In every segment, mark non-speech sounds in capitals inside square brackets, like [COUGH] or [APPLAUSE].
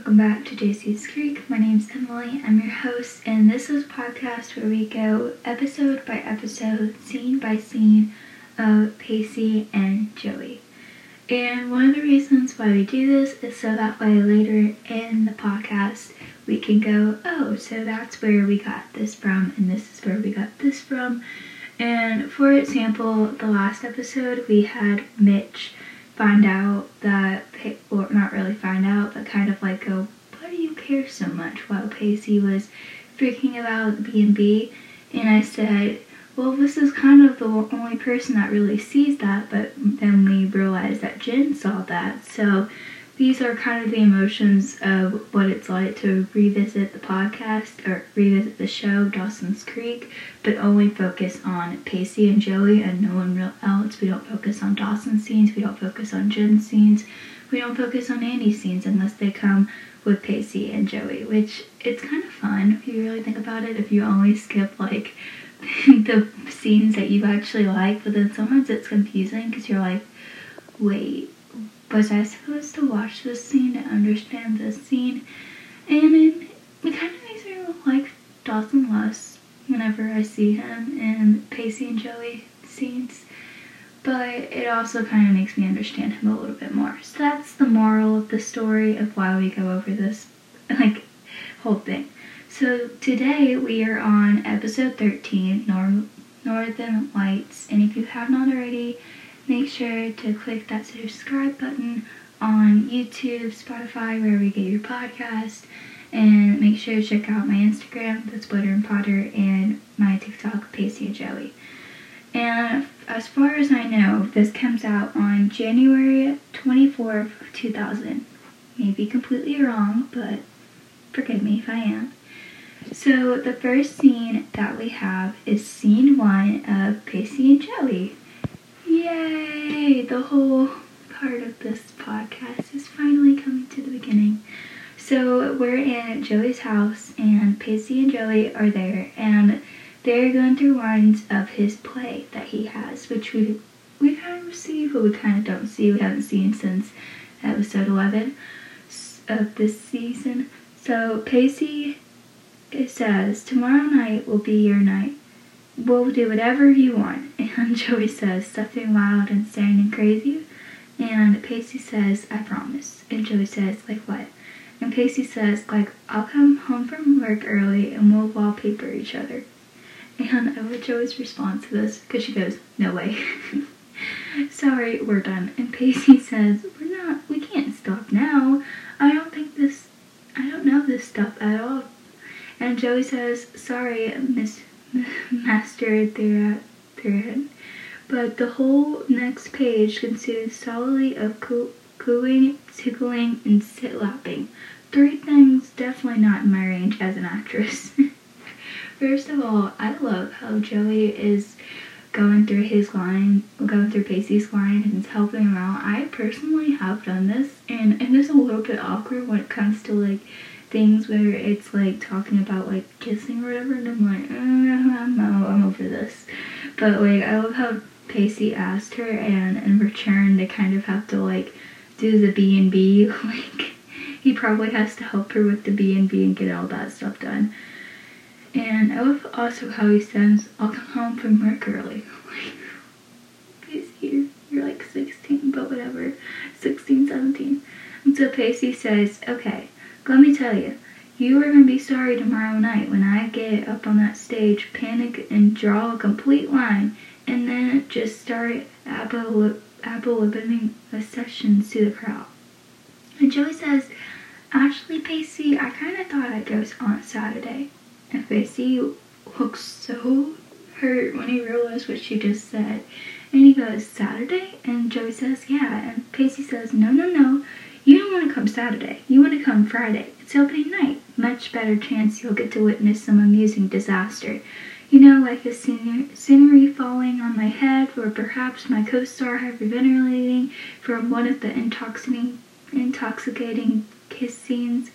welcome back to JC's Creek. My name's Emily. I'm your host, and this is a podcast where we go episode by episode, scene by scene of Pacey and Joey. And one of the reasons why we do this is so that way later in the podcast we can go, oh, so that's where we got this from, and this is where we got this from. And for example, the last episode we had Mitch find out that, or not really find out, but kind of like go, why do you care so much? While Pacey was freaking about B&B, and I said, well, this is kind of the only person that really sees that, but then we realized that Jen saw that, so these are kind of the emotions of what it's like to revisit the podcast or revisit the show Dawson's Creek, but only focus on Pacey and Joey and no one else. We don't focus on Dawson's scenes, we don't focus on Jen's scenes, we don't focus on Andie's scenes unless they come with Pacey and Joey, which it's kind of fun if you really think about it. If you only skip like [LAUGHS] the scenes that you actually like, but then sometimes it's confusing because you're like, wait was I supposed to watch this scene to understand this scene? And it, it kind of makes me like Dawson less whenever I see him in Pacey and Joey scenes. But it also kind of makes me understand him a little bit more. So that's the moral of the story of why we go over this like whole thing. So today we are on episode 13, Nor- Northern Lights, and if you have not already, make sure to click that subscribe button on YouTube, Spotify, wherever you get your podcast. And make sure to check out my Instagram, that's Butter and Potter, and my TikTok, Pacey and Joey. And as far as I know, this comes out on January 24th, 2000. May be completely wrong, but forgive me if I am. So the first scene that we have is scene one of Pacey and Joey. Yay! The whole part of this podcast is finally coming to the beginning. So we're in Joey's house, and Pacey and Joey are there, and they're going through lines of his play that he has, which we we kind of see, but we kind of don't see. We haven't seen since episode 11 of this season. So Pacey says, Tomorrow night will be your night. We'll do whatever you want. [LAUGHS] And Joey says, something loud, insane, and crazy. And Pacey says, I promise. And Joey says, like what? And Pacey says, like, I'll come home from work early and we'll wallpaper each other. And I love Joey's response to this because she goes, no way. [LAUGHS] Sorry, we're done. And Pacey says, we're not, we can't stop now. I don't think this, I don't know this stuff at all. And Joey says, sorry, Miss Master Thera, Thera. But the whole next page consists solely of coo- cooing, tickling, and sit-lapping. Three things definitely not in my range as an actress. [LAUGHS] First of all, I love how Joey is going through his line, going through Pacey's line and helping him out. I personally have done this, and it is a little bit awkward when it comes to like things where it's like talking about like kissing or whatever, and I'm like, uh, I'm, I'm over this. But like, I love how Pacey asked her, and in return, they kind of have to like do the B and B. [LAUGHS] Like, he probably has to help her with the B and B and get all that stuff done. And I love also how he says, "I'll come home from work early." [LAUGHS] Pacey, you're like 16, but whatever, 16, 17. And so Pacey says, "Okay, let me tell you." You are going to be sorry tomorrow night when I get up on that stage, panic, and draw a complete line and then just start the sessions to the crowd. And Joey says, Actually, Pacey, I kind of thought I'd go on Saturday. And Pacey looks so hurt when he realized what she just said. And he goes, Saturday? And Joey says, Yeah. And Pacey says, No, no, no. You don't want to come Saturday. You want to come Friday. It's opening night. Much better chance you'll get to witness some amusing disaster. You know, like the scenery falling on my head, or perhaps my co-star hyperventilating from one of the intoxicating, intoxicating kiss scenes.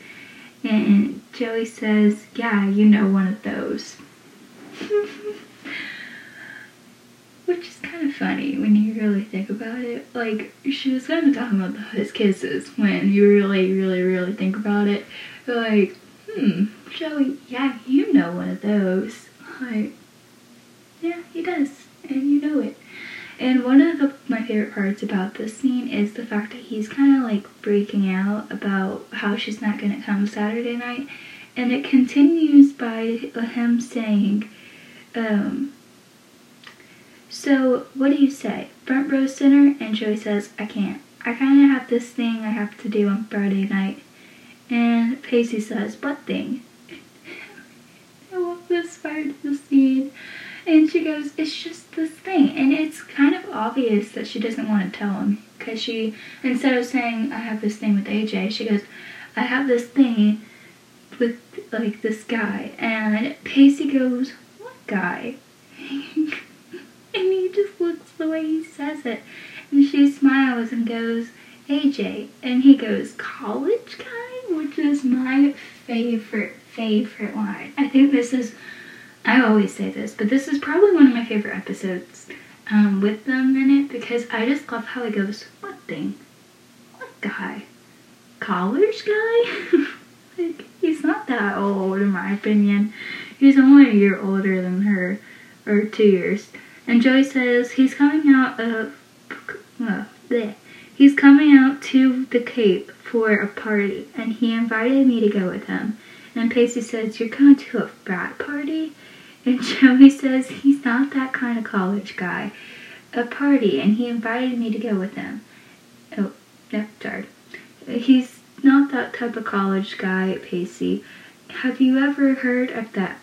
And Joey says, yeah, you know, one of those. [LAUGHS] which is kind of funny when you really think about it. Like, she was kind of talking about his kisses when you really, really, really think about it. Like, hmm, Joey, yeah, you know one of those. Like, yeah, he does, and you know it. And one of the, my favorite parts about this scene is the fact that he's kind of like breaking out about how she's not going to come Saturday night. And it continues by him saying, um, so what do you say? Front row center? And Joey says, I can't. I kind of have this thing I have to do on Friday night. And Pacey says, what thing? [LAUGHS] I love this part of the scene. And she goes, it's just this thing. And it's kind of obvious that she doesn't want to tell him. Because she, instead of saying, I have this thing with AJ, she goes, I have this thing with, like, this guy. And Pacey goes, what guy? He just looks the way he says it. And she smiles and goes, AJ. And he goes, college guy? Which is my favorite, favorite line. I think this is I always say this, but this is probably one of my favorite episodes um, with them in it because I just love how he goes, What thing? What guy? College guy? [LAUGHS] like, he's not that old, in my opinion. He's only a year older than her, or two years. And Joey says he's coming out of. Uh, bleh. He's coming out to the Cape for a party, and he invited me to go with him. And Pacey says, You're going to a frat party? And [LAUGHS] Joey says he's not that kind of college guy. A party, and he invited me to go with him. Oh, sorry. He's not that type of college guy, Pacey. Have you ever heard of that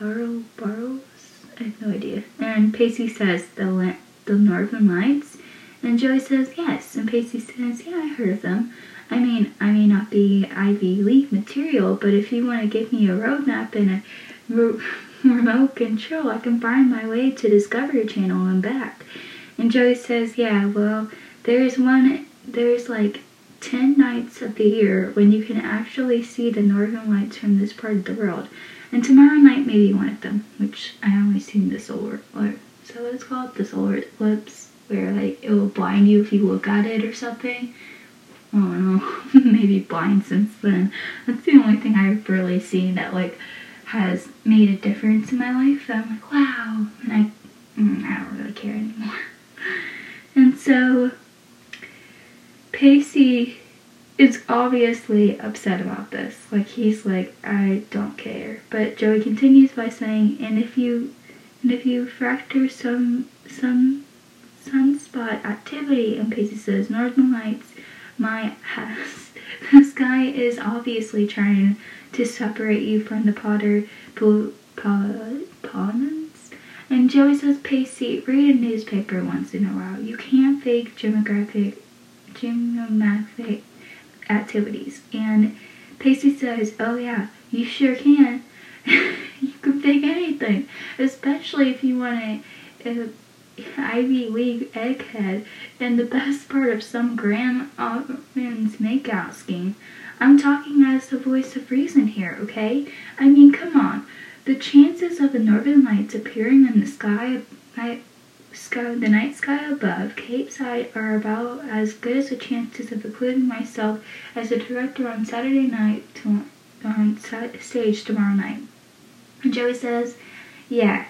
Barrow Burrows? I have no idea. And Pacey says the the Northern Lights, and Joey says yes. And Pacey says, yeah, I heard of them. I mean, I may not be Ivy League material, but if you want to give me a roadmap and a [LAUGHS] remote control. I can find my way to Discovery Channel and back. And Joey says, yeah, well, there's one, there's like 10 nights of the year when you can actually see the northern lights from this part of the world. And tomorrow night may be one of them, which I only seen the solar, or so it's called, the solar eclipse, where like it will blind you if you look at it or something. I don't know, [LAUGHS] maybe blind since then. That's the only thing I've really seen that like has made a difference in my life. I'm like, wow. And I, mm, I don't really care anymore. [LAUGHS] And so, Pacey is obviously upset about this. Like, he's like, I don't care. But Joey continues by saying, and if you, and if you factor some, some sunspot activity, and Pacey says, Northern Lights, my ass. [LAUGHS] this guy is obviously trying to separate you from the Potter Pawns. And Joey says, Pacey, read a newspaper once in a while. You can't fake demographic, demographic activities. And Pacey says, oh yeah, you sure can. [LAUGHS] you can fake anything, especially if you want. Uh, Ivy League egghead and the best part of some grand man's makeout scheme. I'm talking as the voice of reason here, okay? I mean, come on. The chances of the northern lights appearing in the sky, sky, the night sky above Capeside are about as good as the chances of including myself as a director on Saturday night to, on stage tomorrow night. And Joey says, yeah,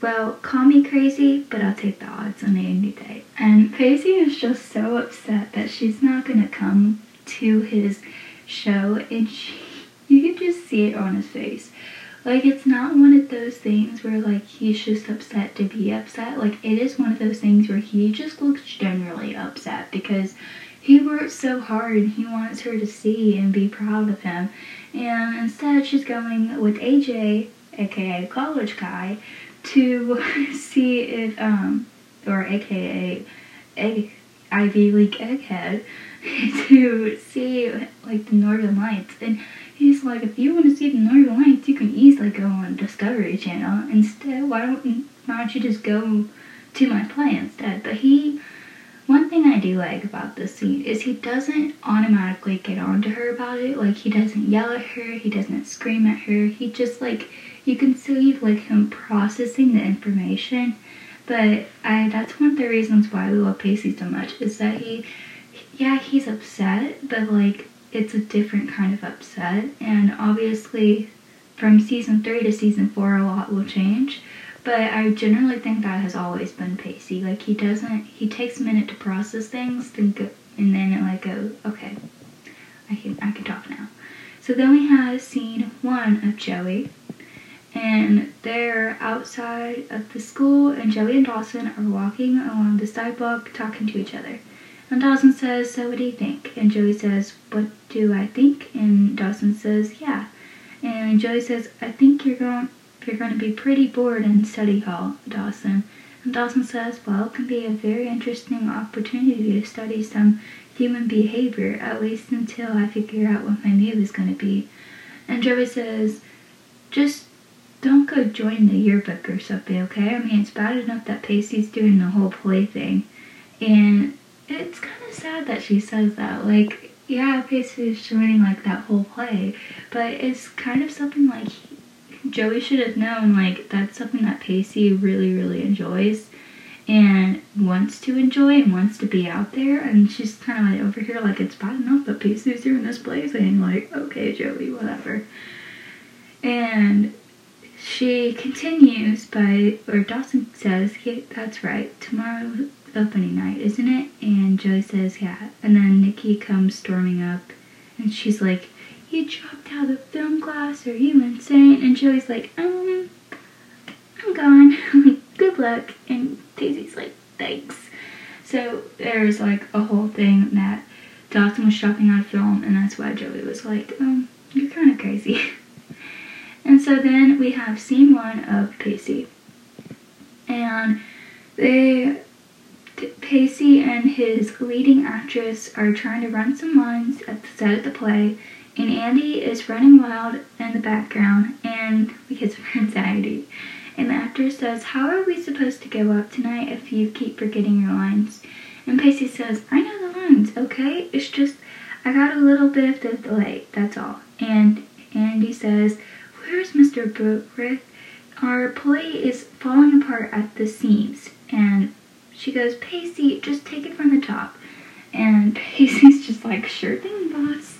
well, call me crazy, but I'll take the odds on any day. And Pacey is just so upset that she's not to come to his show, and she, [LAUGHS] you can just see it on his face. Like, it's not one of those things where, like, he's just upset to be upset. Like, it is one of those things where he just looks generally upset because he worked so hard and he wants her to see and be proud of him. And instead, she's going with AJ, aka college guy, to [LAUGHS] see if, um, or aka egg, Ivy League egghead, [LAUGHS] to see like the Northern Lights. And he's like, if you want to see the Northern Lights, you can easily go on Discovery Channel. Instead, why don't why don't you just go to my play instead? But he, one thing I do like about this scene is he doesn't automatically get on to her about it. Like he doesn't yell at her, he doesn't scream at her. He just like you can see like him processing the information But I that's one of the reasons why we love Pacey so much is that he, yeah, he's upset, but like it's a different kind of upset. And obviously, from season three to season four, a lot will change. But I generally think that has always been Pacey. Like he doesn't, he takes a minute to process things, think, and then it like goes, okay, I can I can talk now. So then we have scene one of Joey, and they're outside of the school, and Joey and Dawson are walking along the sidewalk talking to each other. And Dawson says, So what do you think? And Joey says, What do I think? And Dawson says, Yeah. And Joey says, I think you're going you're going to be pretty bored in study hall, Dawson. And Dawson says, Well, it can be a very interesting opportunity to study some human behavior, at least until I figure out what my move is going to be. And Joey says, Just don't go join the yearbook or something, okay? I mean, it's bad enough that Pacey's doing the whole play thing. And it's kind of sad that she says that. Like, yeah, Pacey's joining like that whole play, but it's kind of something like Joey should have known. Like, that's something that Pacey really, really enjoys and wants to enjoy and wants to be out there. And she's kind of like over here, like, it's bad enough that Pacey's doing this play thing. Like, okay, Joey, whatever. And she continues by, or Dawson says, yeah, that's right, tomorrow opening night, isn't it? And Joey says, yeah. And then Nikki comes storming up, and she's like, you dropped out of film class, are you insane? And Joey's like, um, I'm gone. [LAUGHS] Good luck. And Daisy's like, thanks. So there's like a whole thing that Dawson was dropping out of film, and that's why Joey was like, um, you're kind of crazy. [LAUGHS] and so then we have scene one of Pacey. And they Pacey and his leading actress are trying to run some lines at the set of the play, and Andie is running wild in the background and because of her anxiety. And the actress says, How are we supposed to go up tonight if you keep forgetting your lines? And Pacey says, I know the lines, okay? It's just, I got a little bit of the delay, that's all. And Andie says, Where's Mr. Bookrith? Our play is falling apart at the seams. And she goes, Pacey, just take it from the top. And Pacey's just like, sure thing, boss.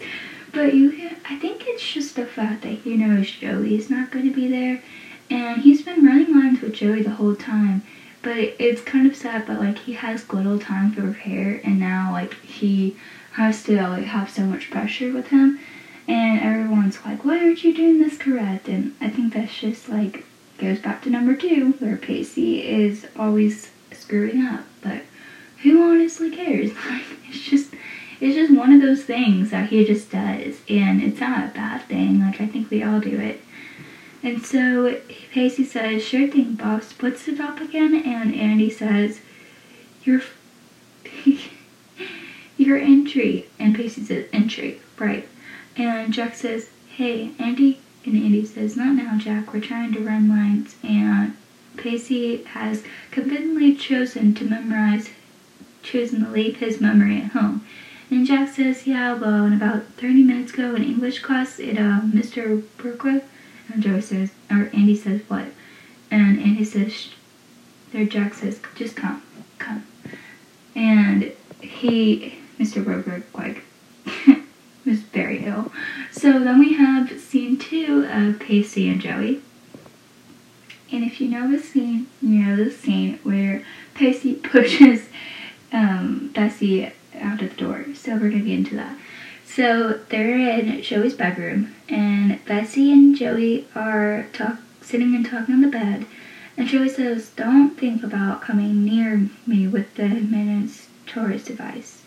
But you, I think it's just the fact that he knows Joey's not going to be there. And he's been running lines with Joey the whole time. But it's kind of sad, but like he has little time to prepare, and now like he has to like have so much pressure with him. And everyone's like, why aren't you doing this correct? And I think that's just like goes back to number two, where Pacey is always screwing up, but who honestly cares? [LAUGHS] Like, it's just, it's just one of those things that he just does, and it's not a bad thing. Like, I think we all do it. And so Pacey says, "Sure thing, boss." Puts it up again, and Andie says, "Your, [LAUGHS] your entry." And Pacey says, "Entry, right?" And Jack says, "Hey, Andie." And Andie says, "Not now, Jack. We're trying to run lines." And Pacey has conveniently chosen to memorize, chosen to leave his memory at home. And Jack says, yeah, well, in about 30 minutes ago in English class, it, uh, Mr. Brooklyn, and Joey says, or Andie says, what? And Andie says, there Jack says, just come, come. And he, Mr. Brooklyn, like, [LAUGHS] was very ill. So then we have scene two of Pacey and Joey. And if you know the scene, you know the scene where Pacey [LAUGHS] pushes um, Bessie out of the door. So we're gonna get into that. So they're in Joey's bedroom, and Bessie and Joey are talk sitting and talking on the bed. And Joey says, "Don't think about coming near me with the Minutes tourist device."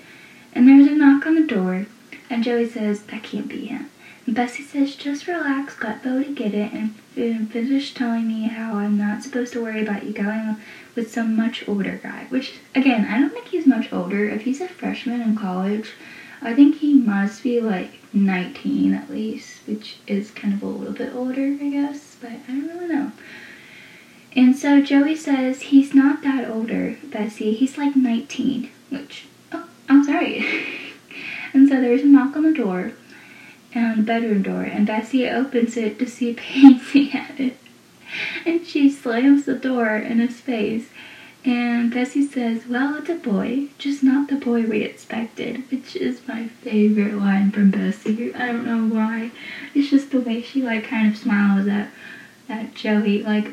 And there's a knock on the door, and Joey says, "That can't be him." Bessie says, just relax, got Bo to get it, and finish telling me how I'm not supposed to worry about you going with some much older guy. Which, again, I don't think he's much older. If he's a freshman in college, I think he must be like 19 at least, which is kind of a little bit older, I guess, but I don't really know. And so Joey says he's not that older, Bessie. He's like 19, which, oh, I'm sorry. [LAUGHS] and so there's a knock on the door on the bedroom door, and Bessie opens it to see [LAUGHS] Pacey at it. And she slams the door in his face. And Bessie says, Well, it's a boy, just not the boy we expected, which is my favorite line from Bessie. I don't know why. It's just the way she like kind of smiles at at Joey, like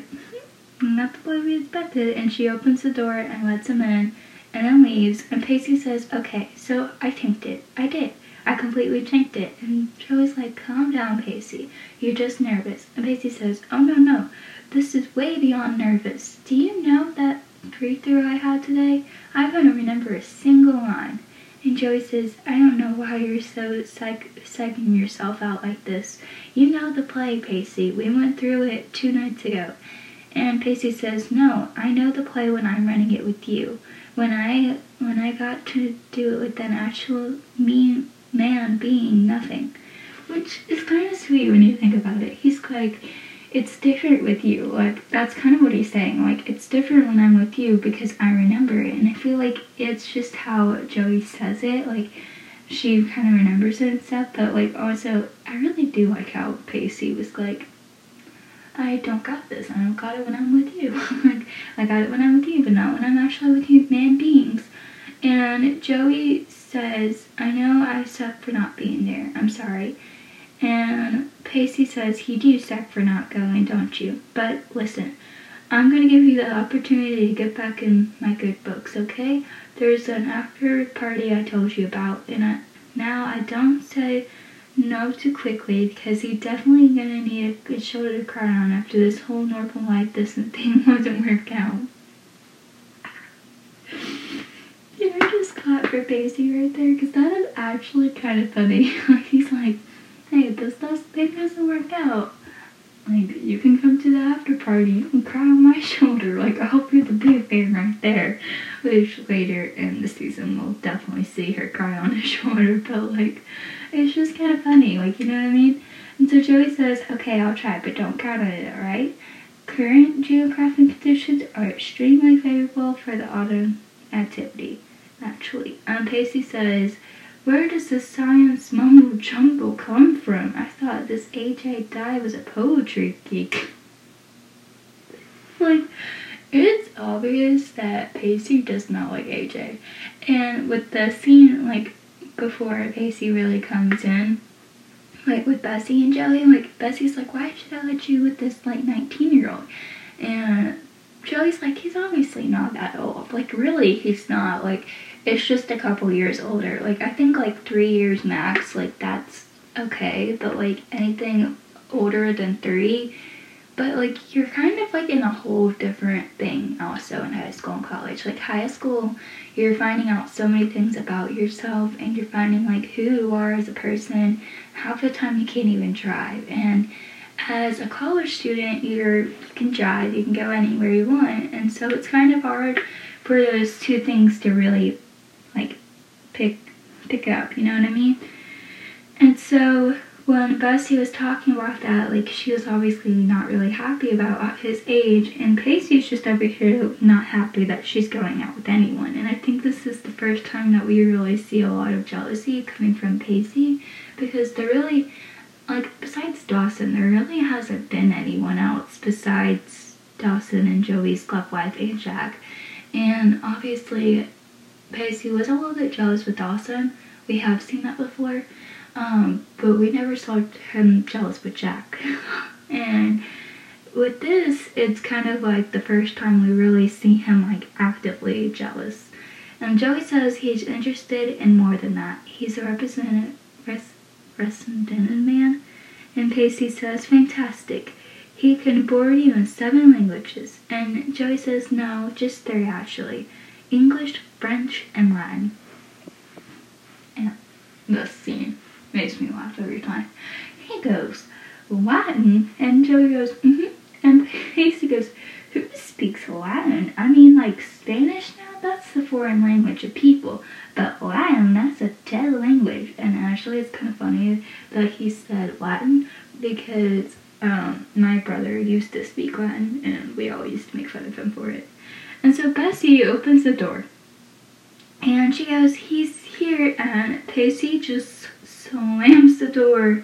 not the boy we expected, and she opens the door and lets him in and then leaves and Pacey says, Okay, so I tanked it. I did. I completely tanked it. And Joey's like, Calm down, Pacey. You're just nervous. And Pacey says, Oh no no. This is way beyond nervous. Do you know that read through I had today? I couldn't remember a single line. And Joey says, I don't know why you're so psych- psyching yourself out like this. You know the play, Pacey. We went through it two nights ago. And Pacey says, No, I know the play when I'm running it with you. When I when I got to do it with an actual mean man being nothing. Which is kind of sweet when you think about it. He's like, it's different with you. Like, that's kind of what he's saying. Like, it's different when I'm with you because I remember it. And I feel like it's just how Joey says it. Like, she kind of remembers it and stuff. But, like, also, I really do like how Pacey was like, I don't got this. I don't got it when I'm with you. [LAUGHS] like, I got it when I'm with you, but not when I'm actually with you, man beings. And Joey says, I know I suck for not being there. I'm sorry. And Pacey says, You do suck for not going, don't you? But listen, I'm going to give you the opportunity to get back in my good books, okay? There's an after party I told you about, and I, now I don't say no too quickly because you're definitely going to need a good shoulder to cry on after this whole normal life this thing [LAUGHS] wasn't work out. Yeah, I just clap for Pacey right there because that is actually kind of funny. [LAUGHS] like He's like, hey, this does thing doesn't work out. Like, you can come to the after party, you can cry on my [LAUGHS] shoulder. Like, I hope you're the big fan right there. Which later in the season, we'll definitely see her cry on his [LAUGHS] shoulder. But, like, it's just kind of funny. Like, you know what I mean? And so Joey says, okay, I'll try, but don't count on it, alright? Current geographic conditions are extremely favorable for the autumn activity, actually. And Pacey says, where does this science mumbo jumbo come from? I thought this AJ Dye was a poetry geek. [LAUGHS] like, it's obvious that Pacey does not like AJ. And with the scene, like, before Pacey really comes in, like with Bessie and Joey, like, Bessie's like, why should I let you with this, like, 19 year old? And Joey's like, he's obviously not that old. Like, really, he's not. Like, it's just a couple years older. Like I think like three years max, like that's okay. But like anything older than three, but like you're kind of like in a whole different thing also in high school and college. Like high school, you're finding out so many things about yourself and you're finding like who you are as a person. Half the time you can't even drive. And as a college student, you're you can drive, you can go anywhere you want. And so it's kind of hard for those two things to really like pick pick up, you know what I mean? And so when Bessie was talking about that, like she was obviously not really happy about his age, and Pacey's just over here not happy that she's going out with anyone. And I think this is the first time that we really see a lot of jealousy coming from Pacey, because there really, like besides Dawson, there really hasn't been anyone else besides Dawson and Joey's club wife and Jack. And obviously, Pacey was a little bit jealous with Dawson. We have seen that before. Um, but we never saw him jealous with Jack. [LAUGHS] and with this, it's kind of like the first time we really see him like actively jealous. And Joey says he's interested in more than that. He's a representative, res, represented man. And Pacey says, fantastic. He can board you in seven languages. And Joey says, no, just three actually. English, French, and Latin. And this scene makes me laugh every time. He goes, Latin? And Joey goes, mm-hmm. And Pacey goes, who speaks Latin? I mean, like Spanish now? That's the foreign language of people. But Latin, that's a dead language. And actually, it's kind of funny that he said Latin because um, my brother used to speak Latin, and we all used to make fun of him for it. And so Bessie opens the door. And she goes, he's here. And Pacey just slams the door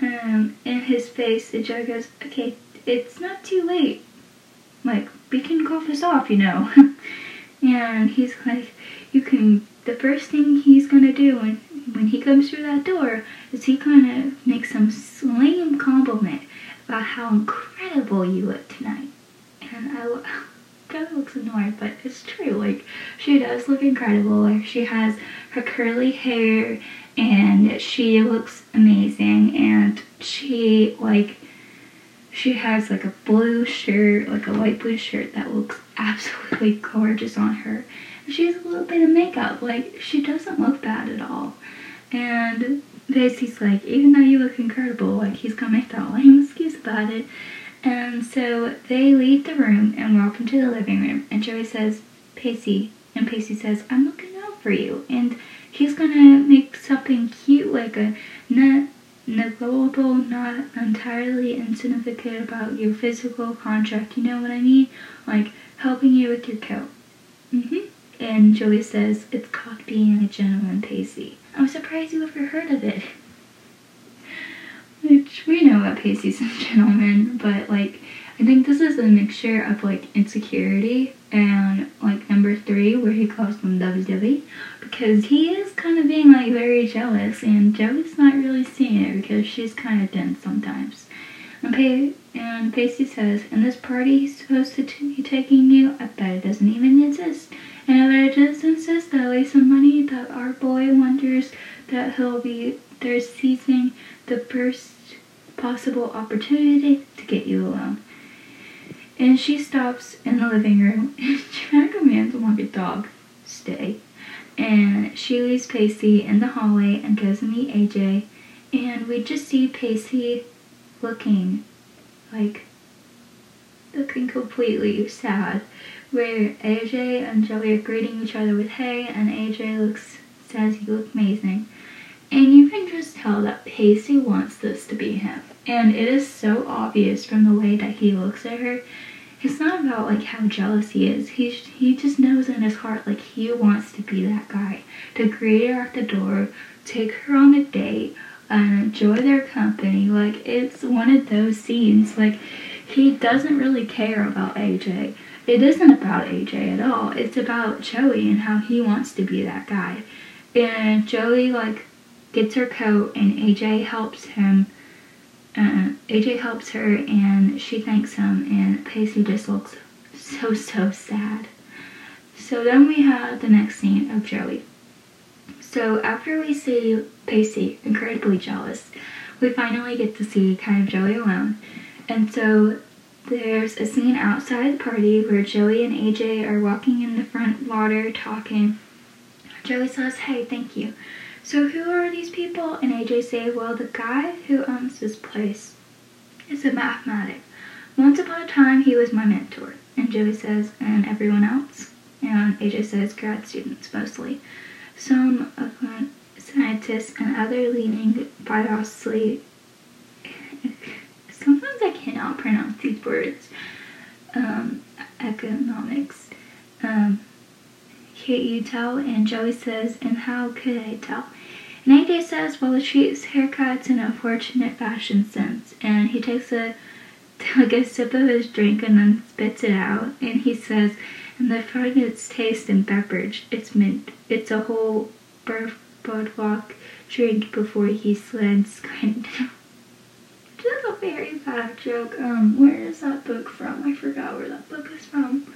um, in his face. And Joe goes, okay, it's not too late. Like, we can call this off, you know. [LAUGHS] And he's like, you can, the first thing he's gonna do when, when he comes through that door is he gonna make some lame compliment about how incredible you look tonight. And I, [SIGHS] kind of looks annoyed, but it's true. Like, she does look incredible. Like, she has her curly hair and she looks amazing. And she, like, she has like a blue shirt, like a light blue shirt that looks absolutely gorgeous on her. She has a little bit of makeup. Like, she doesn't look bad at all. And Pacey's like, even though you look incredible, like, he's gonna make that lame excuse about it. And so they leave the room and walk into the living room. And Joey says, Pacey. And Pacey says, I'm looking out for you. And he's to make something cute, like a not negligible, not entirely insignificant about your physical contract. You know what I mean? Like helping you with your coat. Mm-hmm. And Joey says, it's called being a gentleman, Pacey. I'm surprised you ever heard of it. Which we know about Pacey's a gentleman, but like I think this is a mixture of like insecurity and like number three where he calls them WW because he is kind of being like very jealous and Joey's not really seeing it because she's kind of dense sometimes. And, Pay- and Pacey says, in this party he's supposed to t- be taking you, I bet it doesn't even exist. And I bet it does exist that way some money that our boy wonders that he'll be there seizing the first possible opportunity to get you alone. And she stops in the living room [LAUGHS] and commands like a dog, stay. And she leaves Pacey in the hallway and goes to meet AJ. And we just see Pacey looking like looking completely sad. Where AJ and Joey are greeting each other with hey, and AJ looks says you look amazing. And you can just tell that Pacey wants this to be him. And it is so obvious from the way that he looks at her. It's not about like how jealous he is. He he just knows in his heart like he wants to be that guy to greet her at the door, take her on a date, and enjoy their company. Like it's one of those scenes. Like he doesn't really care about AJ. It isn't about AJ at all. It's about Joey and how he wants to be that guy. And Joey like gets her coat, and AJ helps him. Uh, AJ helps her, and she thanks him, and Pacey just looks so, so sad. So then we have the next scene of Joey. So after we see Pacey incredibly jealous, we finally get to see kind of Joey alone. And so there's a scene outside the party where Joey and AJ are walking in the front water talking. Joey says, Hey, thank you. So who are these people? And AJ say, well, the guy who owns this place is a mathematic. Once upon a time, he was my mentor. And Joey says, and everyone else? And AJ says, grad students mostly. Some scientists and other leading biologically. Sometimes I cannot pronounce these words. Um, economics. Um, can't you tell? And Joey says, and how could I tell? And AJ says, well, she's haircut's an unfortunate fashion sense. And he takes a, [LAUGHS] like a sip of his drink and then spits it out. And he says, and the its taste and beverage, it's mint. It's a whole boardwalk drink before he slants [LAUGHS] kind of Just a very bad joke. Um, where is that book from? I forgot where that book is from.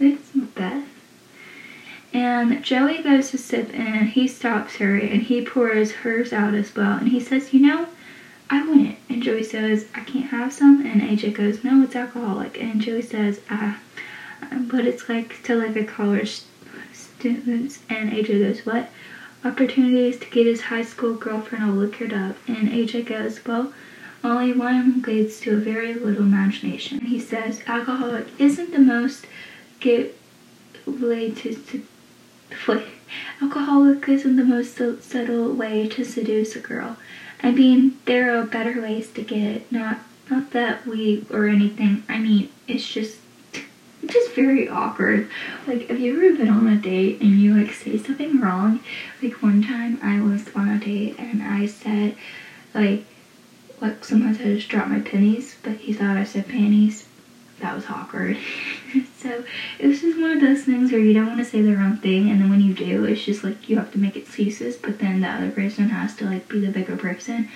It's Macbeth. And Joey goes to sip and he stops her and he pours hers out as well. And he says, You know, I want it. And Joey says, I can't have some. And AJ goes, No, it's alcoholic. And Joey says, Ah, but it's like to live at college students. And AJ goes, What? Opportunities to get his high school girlfriend all liquored up. And AJ goes, Well, only one leads to a very little imagination. He says, Alcoholic isn't the most get to, to alcoholic isn't the most subtle way to seduce a girl. I mean, there are better ways to get it. Not not that we or anything. I mean, it's just it's [LAUGHS] just very awkward. Like, have you ever been on a date and you like say something wrong? Like one time I was on a date and I said like like sometimes I just drop my pennies, but he thought I said panties. that was awkward. [LAUGHS] so it was just one of those things where you don't want to say the wrong thing, and then when you do, it's just like you have to make excuses, but then the other person has to like be the bigger person.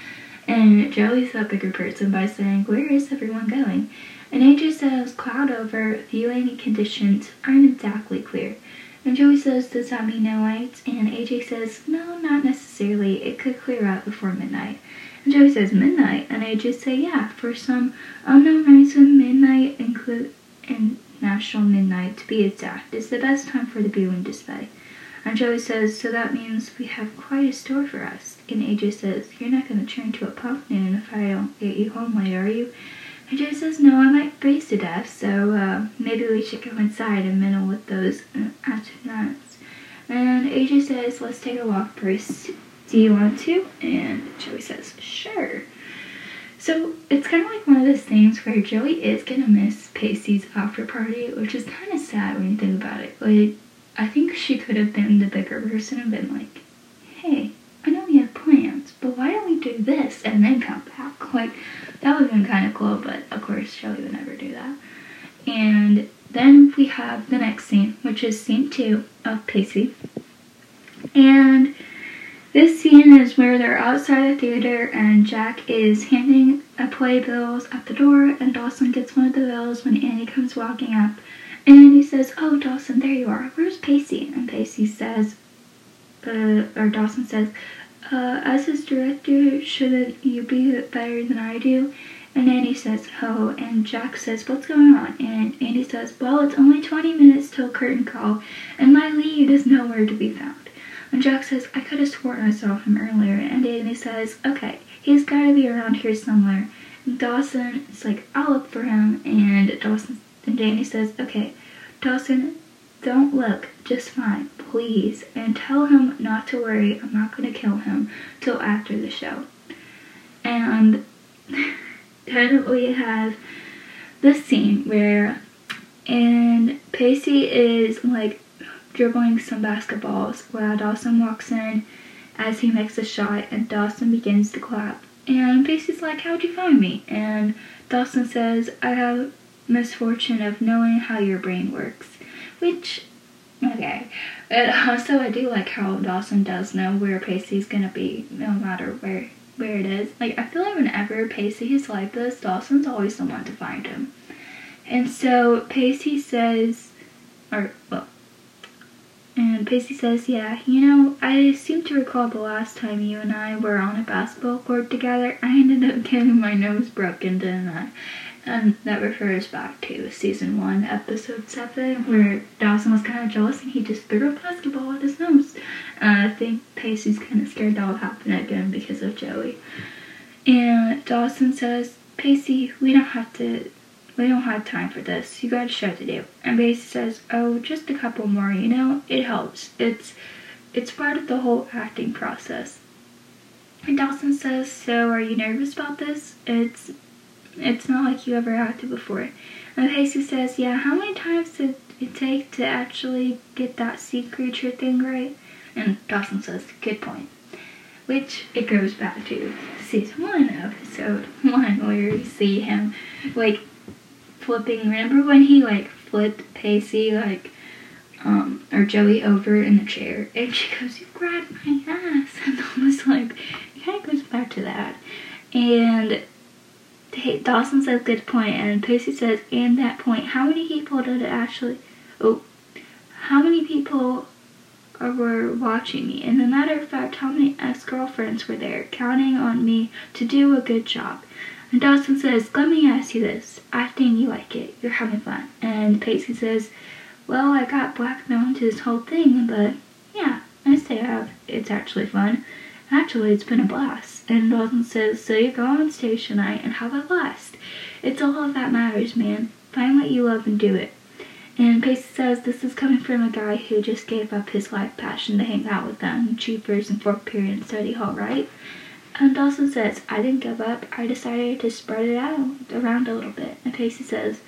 And Joey's the bigger person by saying, Where is everyone going? And AJ says, Cloud over, viewing conditions aren't exactly clear. And Joey says, Does that mean no lights? And AJ says, No, not necessarily. It could clear out before midnight. And Joey says, Midnight? And I just say, Yeah, for some unknown reason, midnight include in National Midnight to be exact is the best time for the viewing display. And Joey says, So that means we have quite a store for us. And AJ says, You're not going to turn to a pumpkin if I don't get you home late, are you? And Joey says, No, I might freeze to death, so uh, maybe we should go inside and mingle with those uh, astronauts. And AJ says, Let's take a walk first. Do you want to? And Joey says, Sure. So it's kind of like one of those things where Joey is gonna miss Pacey's after party, which is kind of sad when you think about it. Like, I think she could have been the bigger person and been like, hey, I know we have plans, but why don't we do this and then come back? [LAUGHS] Like, that would have been kind of cool, but of course, Joey would never do that. And then we have the next scene, which is scene two of Pacey. And this scene is where they're outside the theater and Jack is handing a playbills at the door and Dawson gets one of the bills when Annie comes walking up and he says, Oh, Dawson, there you are. Where's Pacey? And Pacey says, uh, or Dawson says, uh, as his director, shouldn't you be better than I do? And Annie says, Oh, and Jack says, What's going on? And Annie says, Well, it's only 20 minutes till curtain call, and my lead is nowhere to be found. And Jack says, I could have sworn I saw him earlier. And Danny says, Okay, he's got to be around here somewhere. And Dawson is like, I'll look for him. And Dawson and Danny says, Okay, Dawson, don't look, just fine, please. And tell him not to worry, I'm not going to kill him till after the show. And [LAUGHS] then we have this scene where, and Pacey is like dribbling some basketballs while Dawson walks in as he makes a shot and Dawson begins to clap. And Pacey's like, How'd you find me? And Dawson says, I have misfortune of knowing how your brain works. Which, okay. But also, I do like how Dawson does know where Pacey's gonna be, no matter where where it is. Like, I feel like whenever Pacey is like this, Dawson's always the one to find him. And so Pacey says, or, well, and Pacey says, Yeah, you know, I seem to recall the last time you and I were on a basketball court together, I ended up [LAUGHS] getting my nose broken, didn't I? And that refers back to season one, episode seven, where Dawson was kind of jealous and he just threw a basketball at his nose. And I think Pacey's kind of scared that will happen again because of Joey. And Dawson says, Pacey, we don't have to, we don't have time for this. You got a show to do. And Pacey says, oh, just a couple more, you know? It helps. It's, it's part of the whole acting process. And Dawson says, so are you nervous about this? It's it's not like you ever acted before. And Pacey says, yeah, how many times did it take to actually get that sea creature thing right? And Dawson says, good point. Which it goes back to season one, episode one, where you see him like flipping. Remember when he like flipped Pacey like um or Joey over in the chair, and she goes, "You grabbed my ass," [LAUGHS] and I was like, it kind of goes back to that. And Dawson says good point, and Pacey says, and that point, how many people did it actually, oh, how many people were watching me? And a matter of fact, how many ex-girlfriends were there counting on me to do a good job? And Dawson says, let me ask you this. Think you like it. You're having fun. And Pacey says, well, I got blackmailed into this whole thing, but yeah, I say I have. It's actually fun. Actually, it's been a blast. And Dawson says, so you go on stage tonight and have a blast. It's all that matters, man. Find what you love and do it. And Pacey says this is coming from a guy who just gave up his life passion to hang out with them, Cheapers and fourth period study hall, right? And Dawson says, I didn't give up. I decided to spread it out around a little bit. And Pacey says,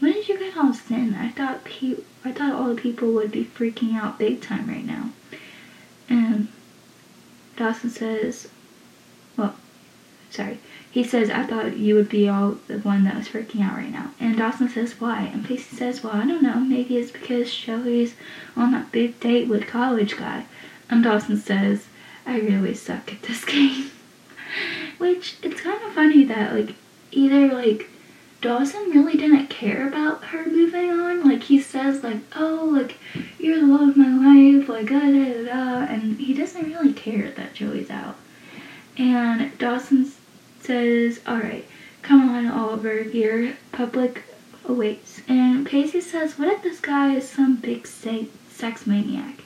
when did you get all thin? I thought pe- I thought all the people would be freaking out big time right now. And Dawson says, well, sorry. He says, I thought you would be all the one that was freaking out right now. And Dawson says, why? And Pacey says, well, I don't know. Maybe it's because Joey's on that big date with college guy. And Dawson says, I really suck at this [LAUGHS] game. Which, it's kind of funny that, like, either, like, Dawson really didn't care about her moving on. Like, he says, like, oh, like, you're the love of my life, like, da da da. And he doesn't really care that Joey's out. And Dawson says, alright, come on, Oliver, your public awaits. And Pacey says, what if this guy is some big sex maniac?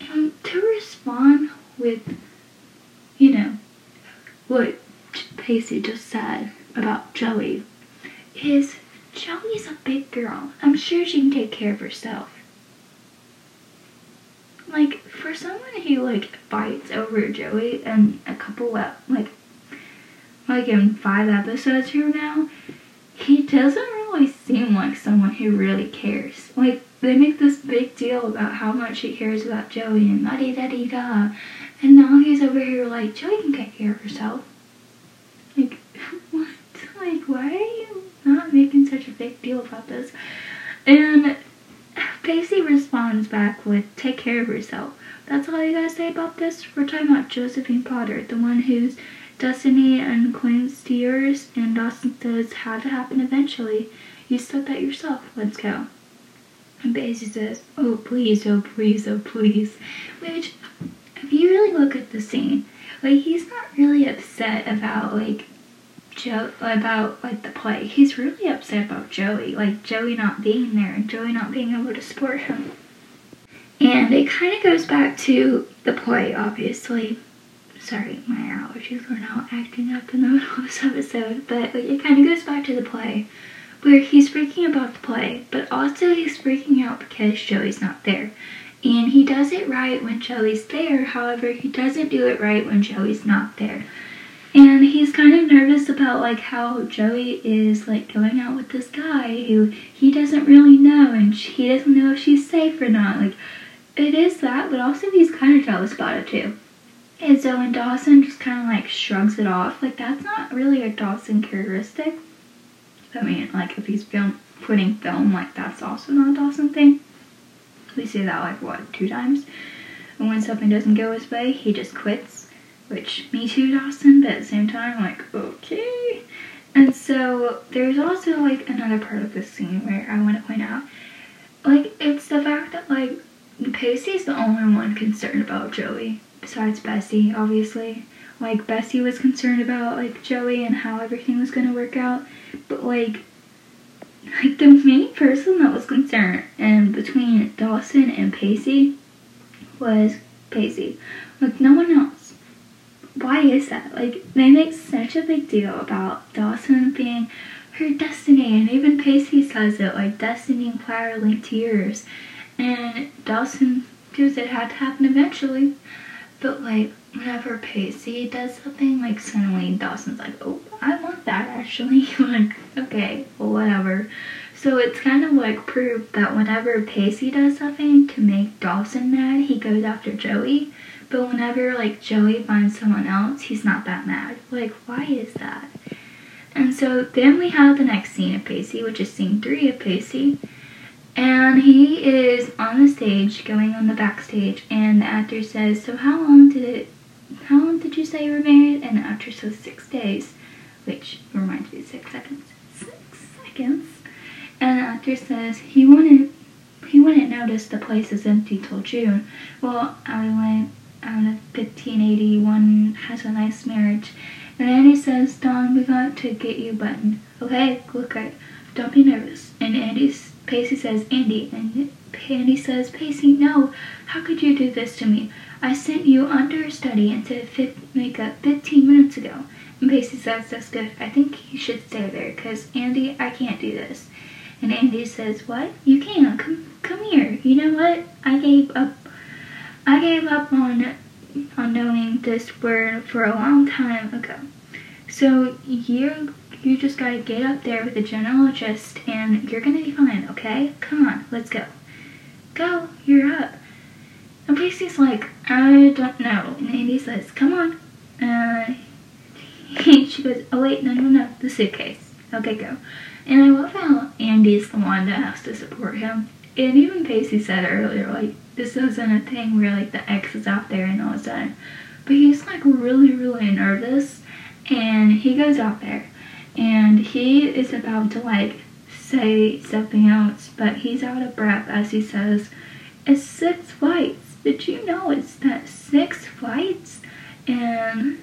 And to respond with, you know, what Pacey just said about Joey is Joey's a big girl. I'm sure she can take care of herself. Like, for someone who, like, fights over Joey and a couple, like, like in five episodes from now, he doesn't really seem like someone who really cares. Like, they make this big deal about how much he cares about Joey and da da da da. And now he's over here like, Joey can take care of herself. Like, [LAUGHS] what? Like, why are you not making such a big deal about this? And Pacey responds back with, take care of yourself. That's all you gotta say about this? We're talking about Josephine Potter, the one whose Destiny and steers, and Dawson says, had to happen eventually. You said that yourself. Let's go. And Pacey says, oh please, oh please, oh please. Which, look at the scene, like he's not really upset about like Joe about like the play. He's really upset about Joey, like Joey not being there and Joey not being able to support him. And it kind of goes back to the play, obviously. Sorry, my allergies are now acting up in the [LAUGHS] middle of this episode, but like, it kind of goes back to the play, where he's freaking about the play, but also he's freaking out because Joey's not there. And he does it right when Joey's there, however, he doesn't do it right when Joey's not there. And he's kind of nervous about like how Joey is like going out with this guy who he doesn't really know and he doesn't know if she's safe or not. Like it is that, but also he's kind of jealous about it too. And so when Dawson just kind of like shrugs it off, like that's not really a Dawson characteristic. I mean, like if he's film putting film, like that's also not a Dawson thing. We see that like what two times. And when something doesn't go his way, he just quits which me too, Dawson, but at the same time, like, okay. And so there's also like another part of this scene where I want to point out, like, it's the fact that like Pacey's the only one concerned about Joey, besides Bessie, obviously. Like Bessie was concerned about like Joey and how everything was gonna work out, but like, like the main person that was concerned and between Dawson and Pacey was Pacey. Like no one else why is that? Like, they make such a big deal about Dawson being her destiny, and even Pacey says it, like, destiny and power linked to yours. And Dawson feels it had to happen eventually. But, like, whenever Pacey does something, like, suddenly Dawson's like, oh, I want that actually. [LAUGHS] like, okay, well, whatever. So it's kind of like proof that whenever Pacey does something to make Dawson mad, he goes after Joey. But whenever like Joey finds someone else, he's not that mad. Like, why is that? And so then we have the next scene of Pacey, which is scene three of Pacey. And he is on the stage, going on the backstage, and the actor says, So how long did it how long did you say you were married? And the actor says six days, which reminds me six seconds. Six seconds. And the actor says he wouldn't he wouldn't notice the place is empty till June. Well, I went out of 1581 has a nice marriage. And Andie says, Don, we got to get you button. Okay, look right. Don't be nervous. And Andie, Pacey says, Andie. And Andie says, Pacey, no. How could you do this to me? I sent you understudy into makeup 15 minutes ago. And Pacey says, that's good. I think you should stay there because, Andie, I can't do this. And Andie says, what? You can. Come, come here. You know what? I gave up I gave up on on knowing this word for a long time ago. So you you just gotta get up there with the genealogist and you're gonna be fine, okay? Come on, let's go. Go, you're up. And Pacey's like, I don't know. And Andie says, come on. Uh, [LAUGHS] she goes, oh wait, no, no, no, the suitcase. Okay, go. And I love how Andie's the one that has to support him. And even Pacey said earlier, like, this isn't a thing where, like, the ex is out there and all of a sudden. But he's, like, really, really nervous. And he goes out there. And he is about to, like, say something else. But he's out of breath as he says, it's six flights. Did you know it's that six flights? And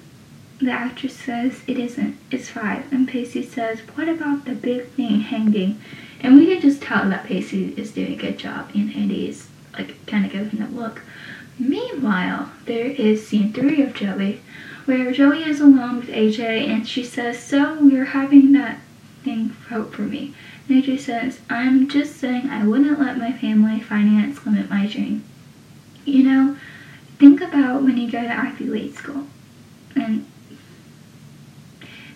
the actress says it isn't, it's five. And Pacey says, what about the big thing hanging? And we can just tell that Pacey is doing a good job and Andie is like kind of giving that look. Meanwhile, there is scene three of Joey, where Joey is alone with AJ and she says, so you're having that thing vote for me. And AJ says, I'm just saying I wouldn't let my family finance limit my dream. You know, think about when you go to Ivy League school and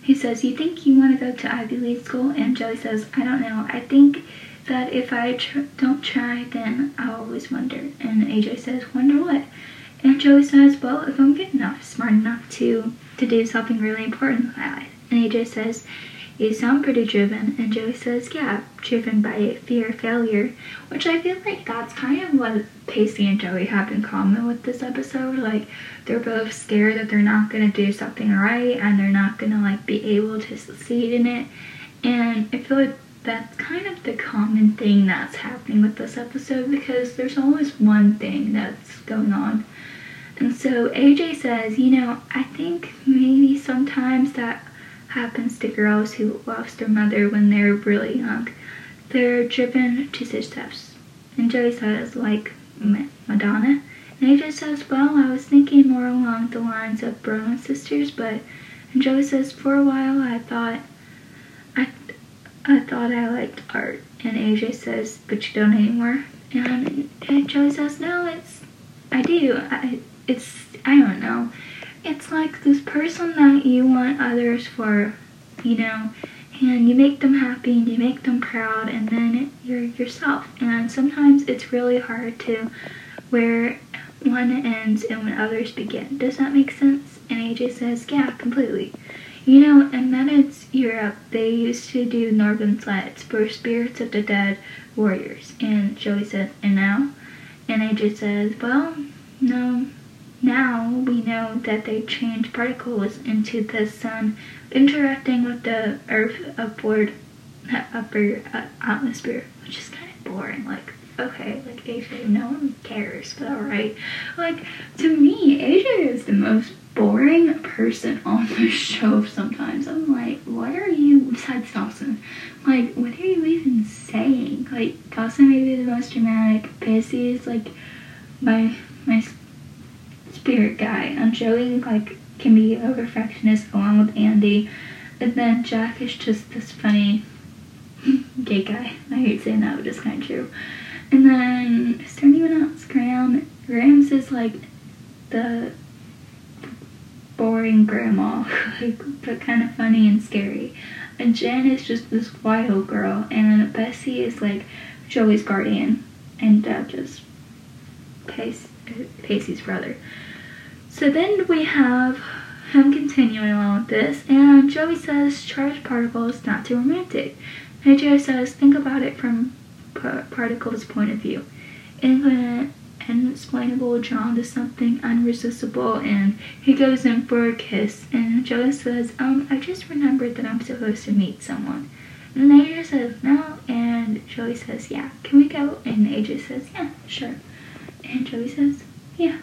he says, You think you want to go to Ivy League school? And Joey says, I don't know. I think that if I tr don't try, then I'll always wonder. And AJ says, Wonder what? And Joey says, Well, if I'm good enough, smart enough to, to do something really important in my life. And AJ says, you sound pretty driven. And Joey says, yeah, driven by fear of failure, which I feel like that's kind of what Pacey and Joey have in common with this episode. Like, they're both scared that they're not going to do something right and they're not going to, like, be able to succeed in it. And I feel like that's kind of the common thing that's happening with this episode because there's always one thing that's going on. And so AJ says, you know, I think maybe sometimes that happens to girls who lost their mother when they're really young. They're driven to success. And Joey says, like Madonna. And AJ says, well, I was thinking more along the lines of and sisters, but and Joey says, for a while I thought I I thought I liked art. And AJ says, but you don't anymore. And, and Joey says, no, it's I do. I it's I don't know it's like this person that you want others for, you know, and you make them happy and you make them proud and then you're yourself. And sometimes it's really hard to where one ends and when others begin. Does that make sense? And AJ says, yeah, completely. You know, in Medids Europe, they used to do Northern Lights for spirits of the dead warriors. And Joey says, and now? And AJ says, well, no, now we know that they change particles into the sun interacting with the earth upward upper uh, atmosphere, which is kind of boring. Like, okay, like AJ, no one cares, but alright. Like, to me, AJ is the most boring person [LAUGHS] on the show sometimes. I'm like, what are you, [LAUGHS] besides Dawson, like, what are you even saying? Like, Dawson may be the most dramatic, is like my, my spirit guy. And Joey like can be a perfectionist along with Andie. And then Jack is just this funny [LAUGHS] gay guy. I hate saying that, but it's kind of true. And then is there anyone else? Grams. Grams is like the boring grandma, [LAUGHS] like, but kind of funny and scary. And Jen is just this wild girl, and Bessie is like Joey's guardian, and uh, just Pace, Pacey's brother. So then we have him continuing along with this, and Joey says charged particles not too romantic. Joey says think about it from particles' point of view. Infinite, unexplainable, drawn to something unresistible, and he goes in for a kiss. And Joey says, um, I just remembered that I'm supposed to meet someone. And AJ says no, and Joey says, yeah, can we go? And AJ says, yeah, sure. And Joey says, yeah.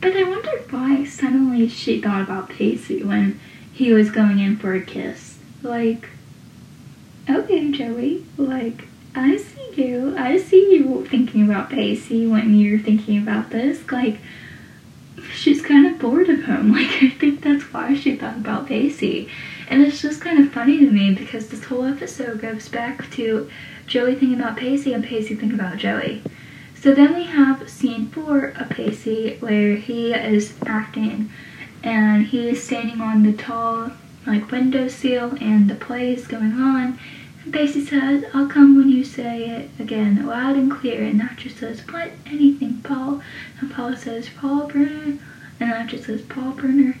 But I wondered why suddenly she thought about Pacey when he was going in for a kiss. Like, okay, Joey, like, I see you. I see you thinking about Pacey when you're thinking about this. Like, she's kind of bored of him. [LAUGHS] Like, I think that's why she thought about Pacey. And it's just kind of funny to me because this whole episode goes back to Joey thinking about Pacey and Pacey thinking about Joey. So then we have scene four of Pacey where he is acting and he is standing on the tall like windowsill and the play is going on. And Pacey says, I'll come when you say it again, loud and clear. And Natcher says, what? Anything, Paul? And Paul says, Paul Brenner. And Natcher says, Paul Brenner.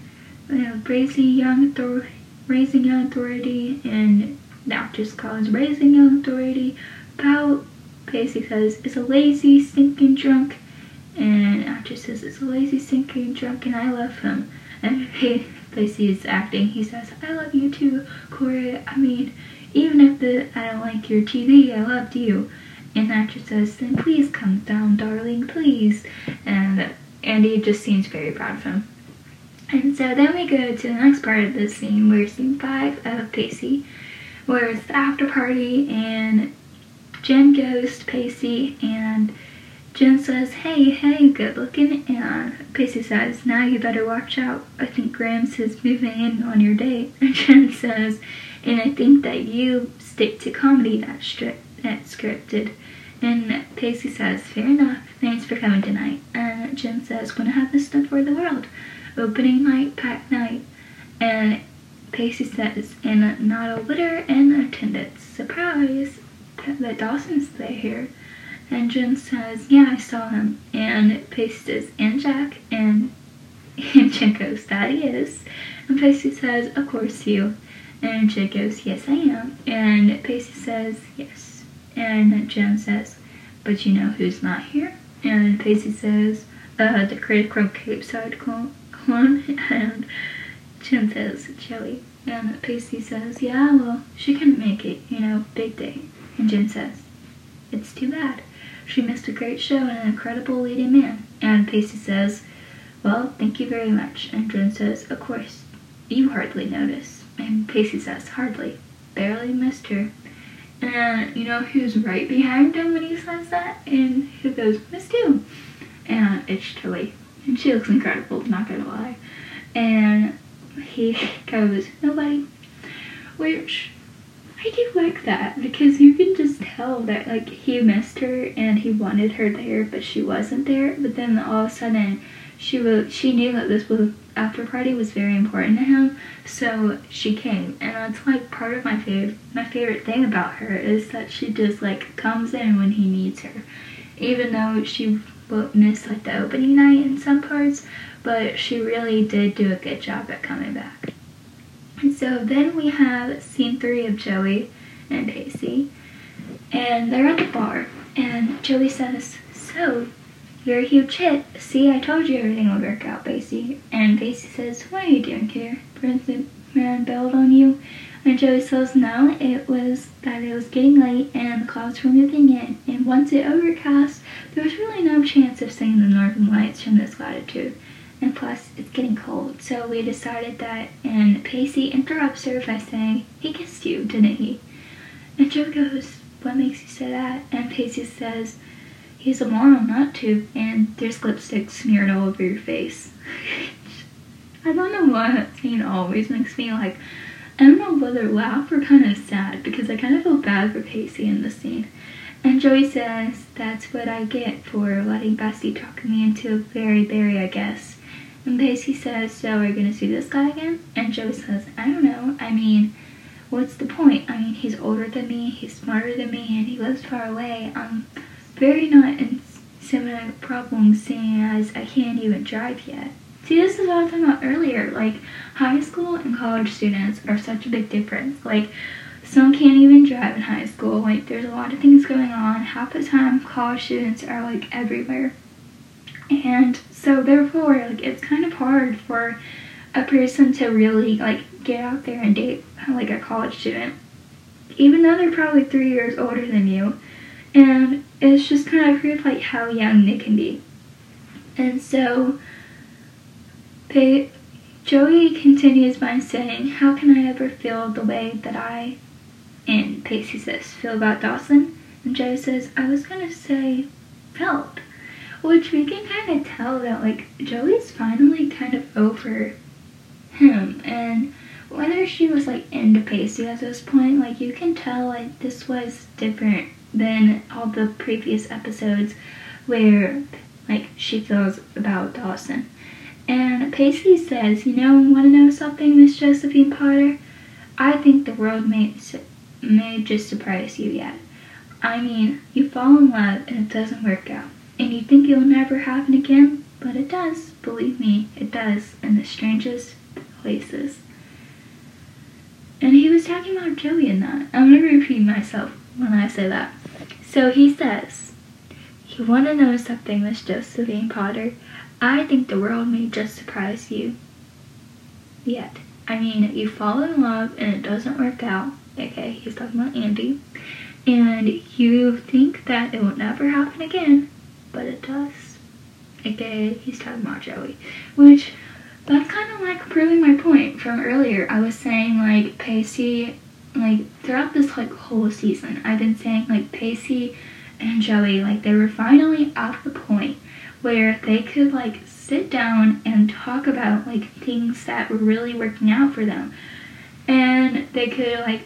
you know, raising young authority, raising young authority, and actress calls raising young authority. Pacey says it's a lazy, stinking drunk, and actress says it's a lazy, stinking drunk, and I love him. And [LAUGHS] Pacey is acting. He says, "I love you too, Corie. I mean, even if the I don't like your TV, I loved you." And actress says, "Then please come down, darling, please." And Andie just seems very proud of him. And so then we go to the next part of the scene, where scene five of Pacey, where it's the after party and Jen goes to Pacey and Jen says, hey, hey, good looking. And Pacey says, now you better watch out. I think Grams is moving in on your date. [LAUGHS] And Jen says, and I think that you stick to comedy that's, stri- that's scripted. And Pacey says, fair enough. Thanks for coming tonight. And Jen says, gonna have this done for the world opening night, pack night, and Pacey says, and not a litter in attendance. Surprise that Dawson's there here. And Jen says, yeah, I saw him. And Pacey says, and Jack, and, [LAUGHS] and Jen goes, that he is. And Pacey says, of course you. And Jen goes, yes, I am. And Pacey says, yes. And Jen says, but you know who's not here? And Pacey says, uh, the critic from Capeside clone one, [LAUGHS] and Jen says, Joey. And Pacey says, yeah, well, she couldn't make it, you know, big day. And Jen says, it's too bad. She missed a great show and an incredible leading man. And Pacey says, well, thank you very much. And Jen says, of course, you hardly notice. And Pacey says, hardly. Barely missed her. And you know who's right behind him when he says that? And who goes, missed you. And it's Joey and she looks incredible, not gonna lie. And he [LAUGHS] goes, nobody. Which I do like that because you can just tell that like he missed her and he wanted her there, but she wasn't there. But then all of a sudden, she was she knew that this was after party was very important to him, so she came. And that's like part of my favorite my favorite thing about her is that she just like comes in when he needs her, even though she missed like the opening night in some parts, but she really did do a good job at coming back. So then we have scene three of Joey and Pacey, and they're at the bar, and Joey says, So, you're a huge hit. See, I told you everything would work out, Pacey. And Pacey says, What are you doing here? Prince Man bailed on you? And Joey says, No, it was that it was getting late and the clouds were moving in, and once it overcast, there was really no chance of seeing the northern lights from this latitude. And plus, it's getting cold, so we decided that, and Pacey interrupts her by saying, He kissed you, didn't he? And Joe goes, What makes you say that? And Pacey says, He's a moron not to, and there's lipstick smeared all over your face. [LAUGHS] I don't know why that scene always makes me like, I don't know whether laugh or kind of sad because I kind of feel bad for Pacey in this scene. And Joey says, that's what I get for letting Bessie talk me into a very berry, I guess. And Pacey says, so we're going to see this guy again? And Joey says, I don't know. I mean, what's the point? I mean, he's older than me, he's smarter than me, and he lives far away. I'm very not in similar problems seeing as I can't even drive yet. See, this is what I was talking about earlier. Like, high school and college students are such a big difference. Like, some can't even drive in high school. Like, there's a lot of things going on. Half the time, college students are, like, everywhere. And so, therefore, like, it's kind of hard for a person to really, like, get out there and date, uh, like, a college student. Even though they're probably three years older than you. And it's just kind of weird, like, how young they can be. And so, they, Joey continues by saying, How can I ever feel the way that I, and Pacey says, feel about Dawson? And Joey says, I was gonna say, felt. Which we can kind of tell that, like, Joey's finally kind of over him. And whether she was, like, into Pacey at this point, like, you can tell, like, this was different than all the previous episodes where, like, she feels about Dawson. And Pacey says, You know, want to know something, Miss Josephine Potter? I think the world may, may just surprise you yet. I mean, you fall in love and it doesn't work out. And you think it'll never happen again, but it does. Believe me, it does in the strangest places. And he was talking about Joey in that. I'm gonna repeat myself when I say that. So he says, You wanna know something, Miss Josephine Potter? I think the world may just surprise you. Yet. I mean, you fall in love and it doesn't work out. Okay, he's talking about Andie. And you think that it will never happen again, but it does. Okay, he's talking about Joey. Which, that's kind of like proving my point from earlier. I was saying, like, Pacey, like, throughout this, like, whole season, I've been saying, like, Pacey and Joey, like, they were finally at the point where they could, like, sit down and talk about, like, things that were really working out for them. And they could, like,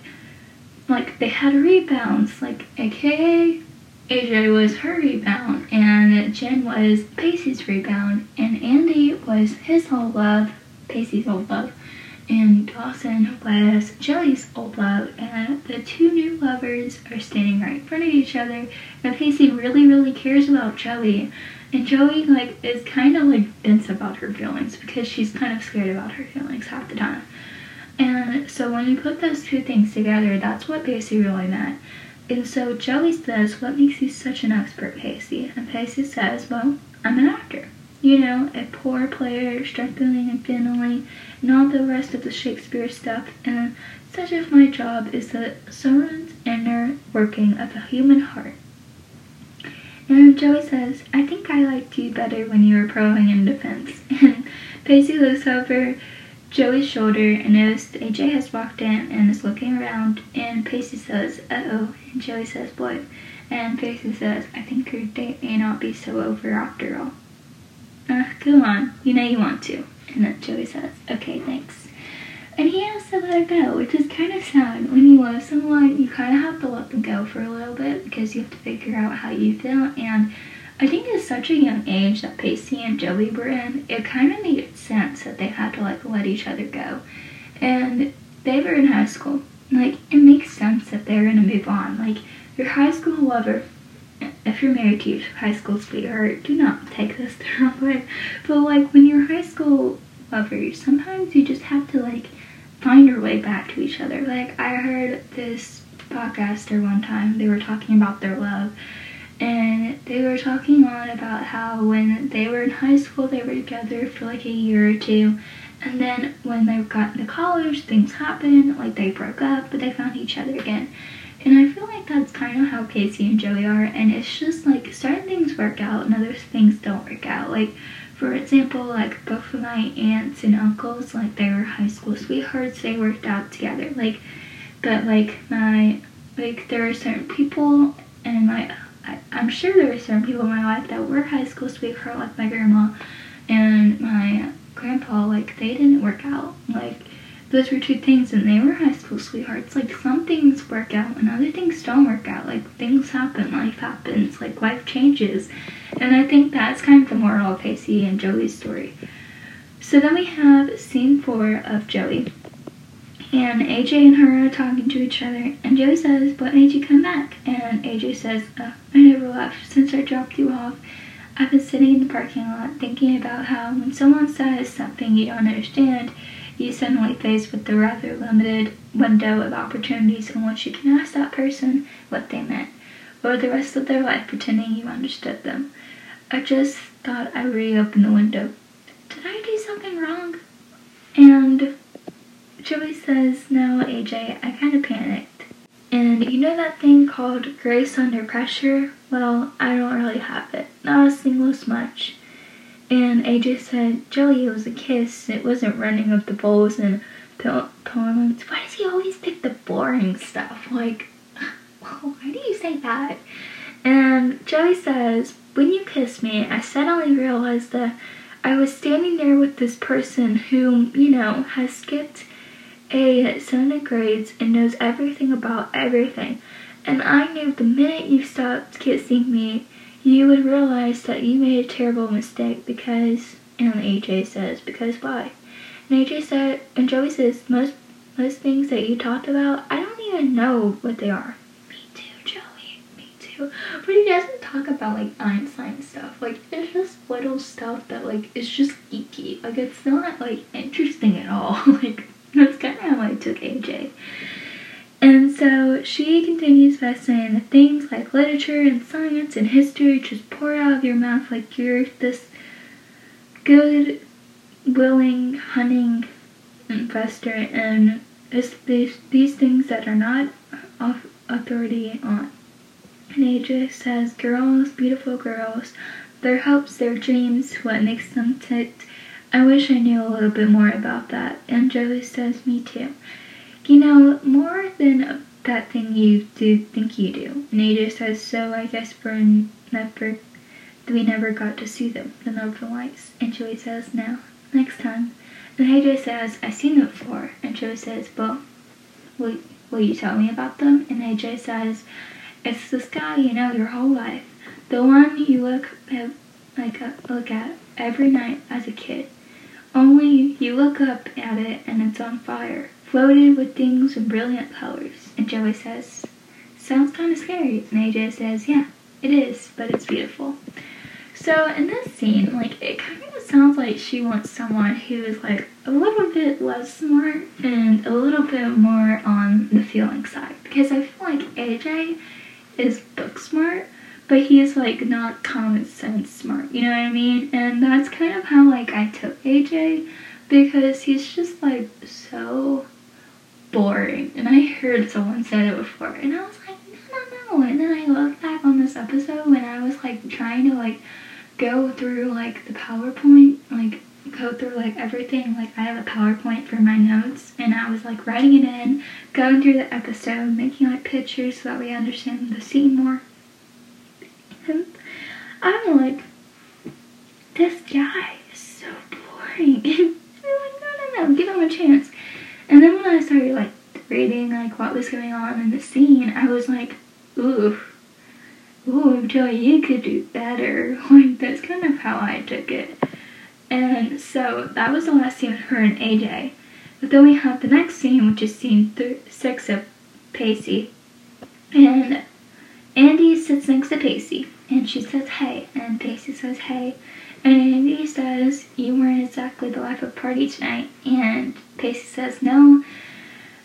like, they had rebounds, like, aka AJ was her rebound, and Jen was Pacey's rebound, and Andie was his old love, Pacey's old love, and Dawson was Joey's old love, and the two new lovers are standing right in front of each other, and Pacey really, really cares about Joey, and Joey, like, is kind of, like, dense about her feelings, because she's kind of scared about her feelings half the time. And so when you put those two things together, that's what Pacey really meant. And so Joey says, What makes you such an expert, Pacey? And Pacey says, Well, I'm an actor. You know, a poor player, struggling and failing, and all the rest of the Shakespeare stuff. And such of my job is the someone's inner working of a human heart. And Joey says, I think I liked you better when you were proing in defense. [LAUGHS] And Pacey looks over Joey's shoulder and noticed AJ has walked in and is looking around and Pacey says, uh-oh, and Joey says, what? And Pacey says, I think your date may not be so over after all. Uh, go on, you know you want to. And then Joey says, okay, thanks. And he has to let her go, which is kind of sad. When you love someone, you kind of have to let them go for a little bit because you have to figure out how you feel and I think at such a young age that Pacey and Joey were in, it kind of made sense that they had to like let each other go. And they were in high school. Like, it makes sense that they're gonna move on. Like, your high school lover, if you're married to your high school sweetheart, do not take this [LAUGHS] the wrong way. But like, when you're high school lovers, sometimes you just have to like find your way back to each other. Like, I heard this podcaster one time, they were talking about their love and they were talking on about how when they were in high school they were together for like a year or two. And then when they got into college things happened like they broke up but they found each other again. And i feel like that's kind of how pacey and joey are and it's just like certain things work out and other things don't work out. Like for example like both of my aunts and uncles like they were high school sweethearts they worked out together. Like but like my like there are certain people and my I, am sure there were certain people in my life that were high school sweetheart, like my grandma and my grandpa. Like they didn't work out. Like those were two things, and they were high school sweethearts. Like some things work out, and other things don't work out. Like things happen, life happens, like life changes, and I think that's kind of the moral of Pacey and Joey's story. So then we have scene four of Joey. And AJ and her are talking to each other, and Joe says, What made you come back? And AJ says, uh, I never left since I dropped you off. I've been sitting in the parking lot thinking about how when someone says something you don't understand, you suddenly faced with the rather limited window of opportunities in which you can ask that person what they meant, or the rest of their life pretending you understood them. I just thought I'd reopen the window. Did I do something wrong? And Joey says, No, AJ, I kind of panicked. And you know that thing called grace under pressure? Well, I don't really have it. Not a single smudge. And AJ said, Joey, it was a kiss. It wasn't running up the bowls and tournaments. Why does he always pick the boring stuff? Like, [LAUGHS] why do you say that? And Joey says, When you kissed me, I suddenly realized that I was standing there with this person who, you know, has skipped a grades and knows everything about everything. And I knew the minute you stopped kissing me, you would realize that you made a terrible mistake because, and AJ says, because why? And AJ said, and Joey says, most, most things that you talked about, I don't even know what they are. Me too, Joey, me too. But he doesn't talk about like Einstein stuff. Like, it's just little stuff that like, is just geeky. Like, it's not like interesting at all. [LAUGHS] [LAUGHS] That's kind of how I took AJ. And so she continues by saying that things like literature and science and history just pour out of your mouth like you're this Good Will Hunting investor in it's these, these things that are not off authority on. And AJ says, girls, beautiful girls, their hopes, their dreams, what makes them tick, I wish I knew a little bit more about that. And Joey says, me too. You know, more than that thing you do think you do. And AJ says, so I guess we're never, we never got to see them, the Northern Lights. And Joey says, no, next time. And AJ says, I've seen them before. And Joey says, well, will, will you tell me about them? And AJ says, it's this guy you know your whole life. The one you look at, like look at every night as a kid. Only you look up at it and it's on fire, floated with things of brilliant colors. And Joey says, sounds kind of scary. And AJ says, yeah, it is, but it's beautiful. So in this scene, like it kind of sounds like she wants someone who is like a little bit less smart and a little bit more on the feeling side. Because I feel like AJ is book smart, but he's like not common sense smart. You know what I mean? And that's kind of how like I took AJ because he's just like so boring. And I heard someone say it before, and I was like, no, no, no. And then I looked back on this episode when I was like trying to like go through like the PowerPoint, like go through like everything. Like I have a PowerPoint for my notes and I was like writing it in, going through the episode, making like pictures so that we understand the scene more. And I'm like, this guy is so boring. [LAUGHS] I'm like, no, no, no, give him a chance. And then when I started like reading like what was going on in the scene, I was like, ooh ooh, Joey, you could do better. [LAUGHS] Like, that's kind of how I took it. And so that was the last scene with her and AJ. But then we have the next scene, which is scene th- six of Pacey. And Andie sits next to Pacey, and she says, hey. And Pacey says, hey. And Andie says, you weren't exactly the life of party tonight. And Pacey says, no.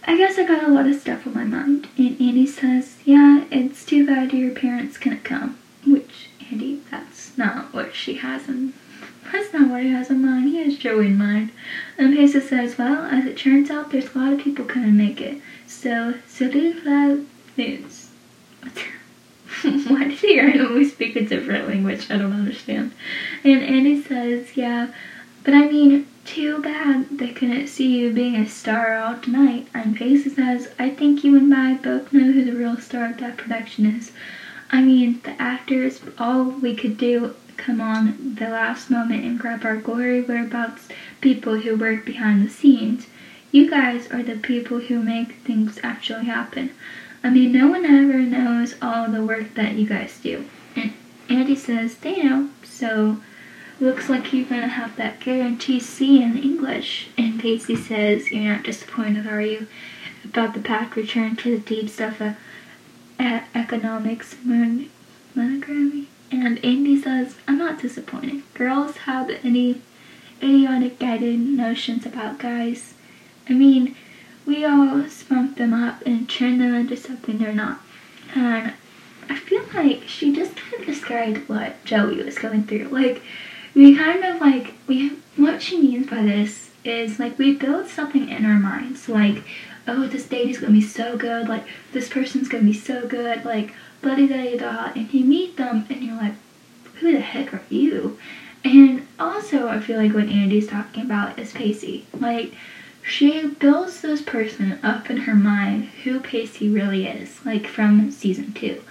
I guess I got a lot of stuff on my mind. And Andie says, Yeah, it's too bad your parents couldn't come. Which, Andie, that's not what she has in that's not what he has in mind. He has Joey in mind. And Pacey says, Well, as it turns out, there's a lot of people couldn't make it. So, do that news. [LAUGHS] [LAUGHS] Why did he randomly speak a different language? I don't understand. And Andie says, Yeah, but I mean, too bad they couldn't see you being a star all tonight. And Pacey says, I think you and I both know who the real star of that production is. I mean, the actors, all we could do come on the last moment and grab our glory whereabouts people who work behind the scenes. You guys are the people who make things actually happen. I mean, no one ever knows all the work that you guys do. And Andie says, know, so Looks like you're gonna have that guarantee C in English. And Pacey says, You're not disappointed, are you? About the path return to the deep stuff of economics mon- monogrammy? And Andie says, I'm not disappointed. Girls have any idiotic guided notions about guys. I mean, we all spunk them up and turn them into something they're not. And I feel like she just kind of described what Joey was going through. Like, we kind of like we what she means by this is like we build something in our minds. Like oh this date is gonna be so good. Like this person's gonna be so good. Like blah da da da and you meet them and you're like who the heck are you? And also i feel like what andie's talking about is pacey. Like she builds this person up in her mind who pacey really is like from season two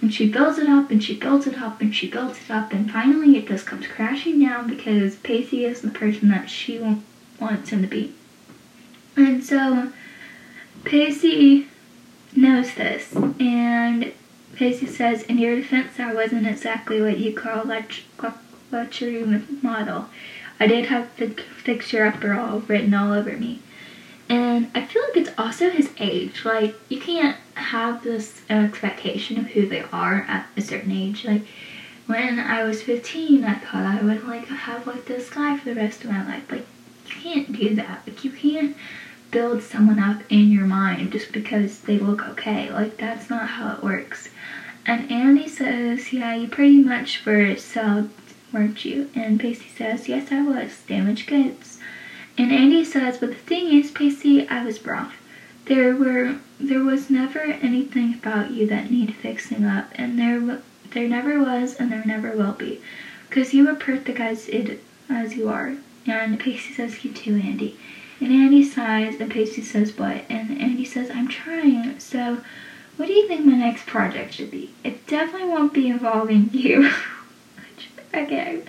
and she builds it up and she builds it up and she builds it up and finally it just comes crashing down because Pacey is the person that she wants him to be. And so Pacey knows this and Pacey says, in your defense, I wasn't exactly what you call a luxury model. I did have the fixture upper all written all over me. And I feel like it's also his age. Like, you can't have this expectation of who they are at a certain age. Like, when I was 15, I thought I would, like, have, like, this guy for the rest of my life. Like, you can't do that. Like, you can't build someone up in your mind just because they look okay. Like, that's not how it works. And Andie says, yeah, you pretty much were sold, weren't you? And Pacey says, yes, I was. Damaged goods. And Andie says, but the thing is, Pacey, I was wrong. There were, there was never anything about you that needed fixing up, and there, there never was, and there never will be, because you were perfect as it, as you are. And Pacey says, you too, Andie. And Andie sighs, and Pacey says, what? And Andie says, I'm trying. So, what do you think my next project should be? It definitely won't be involving you. [LAUGHS] okay.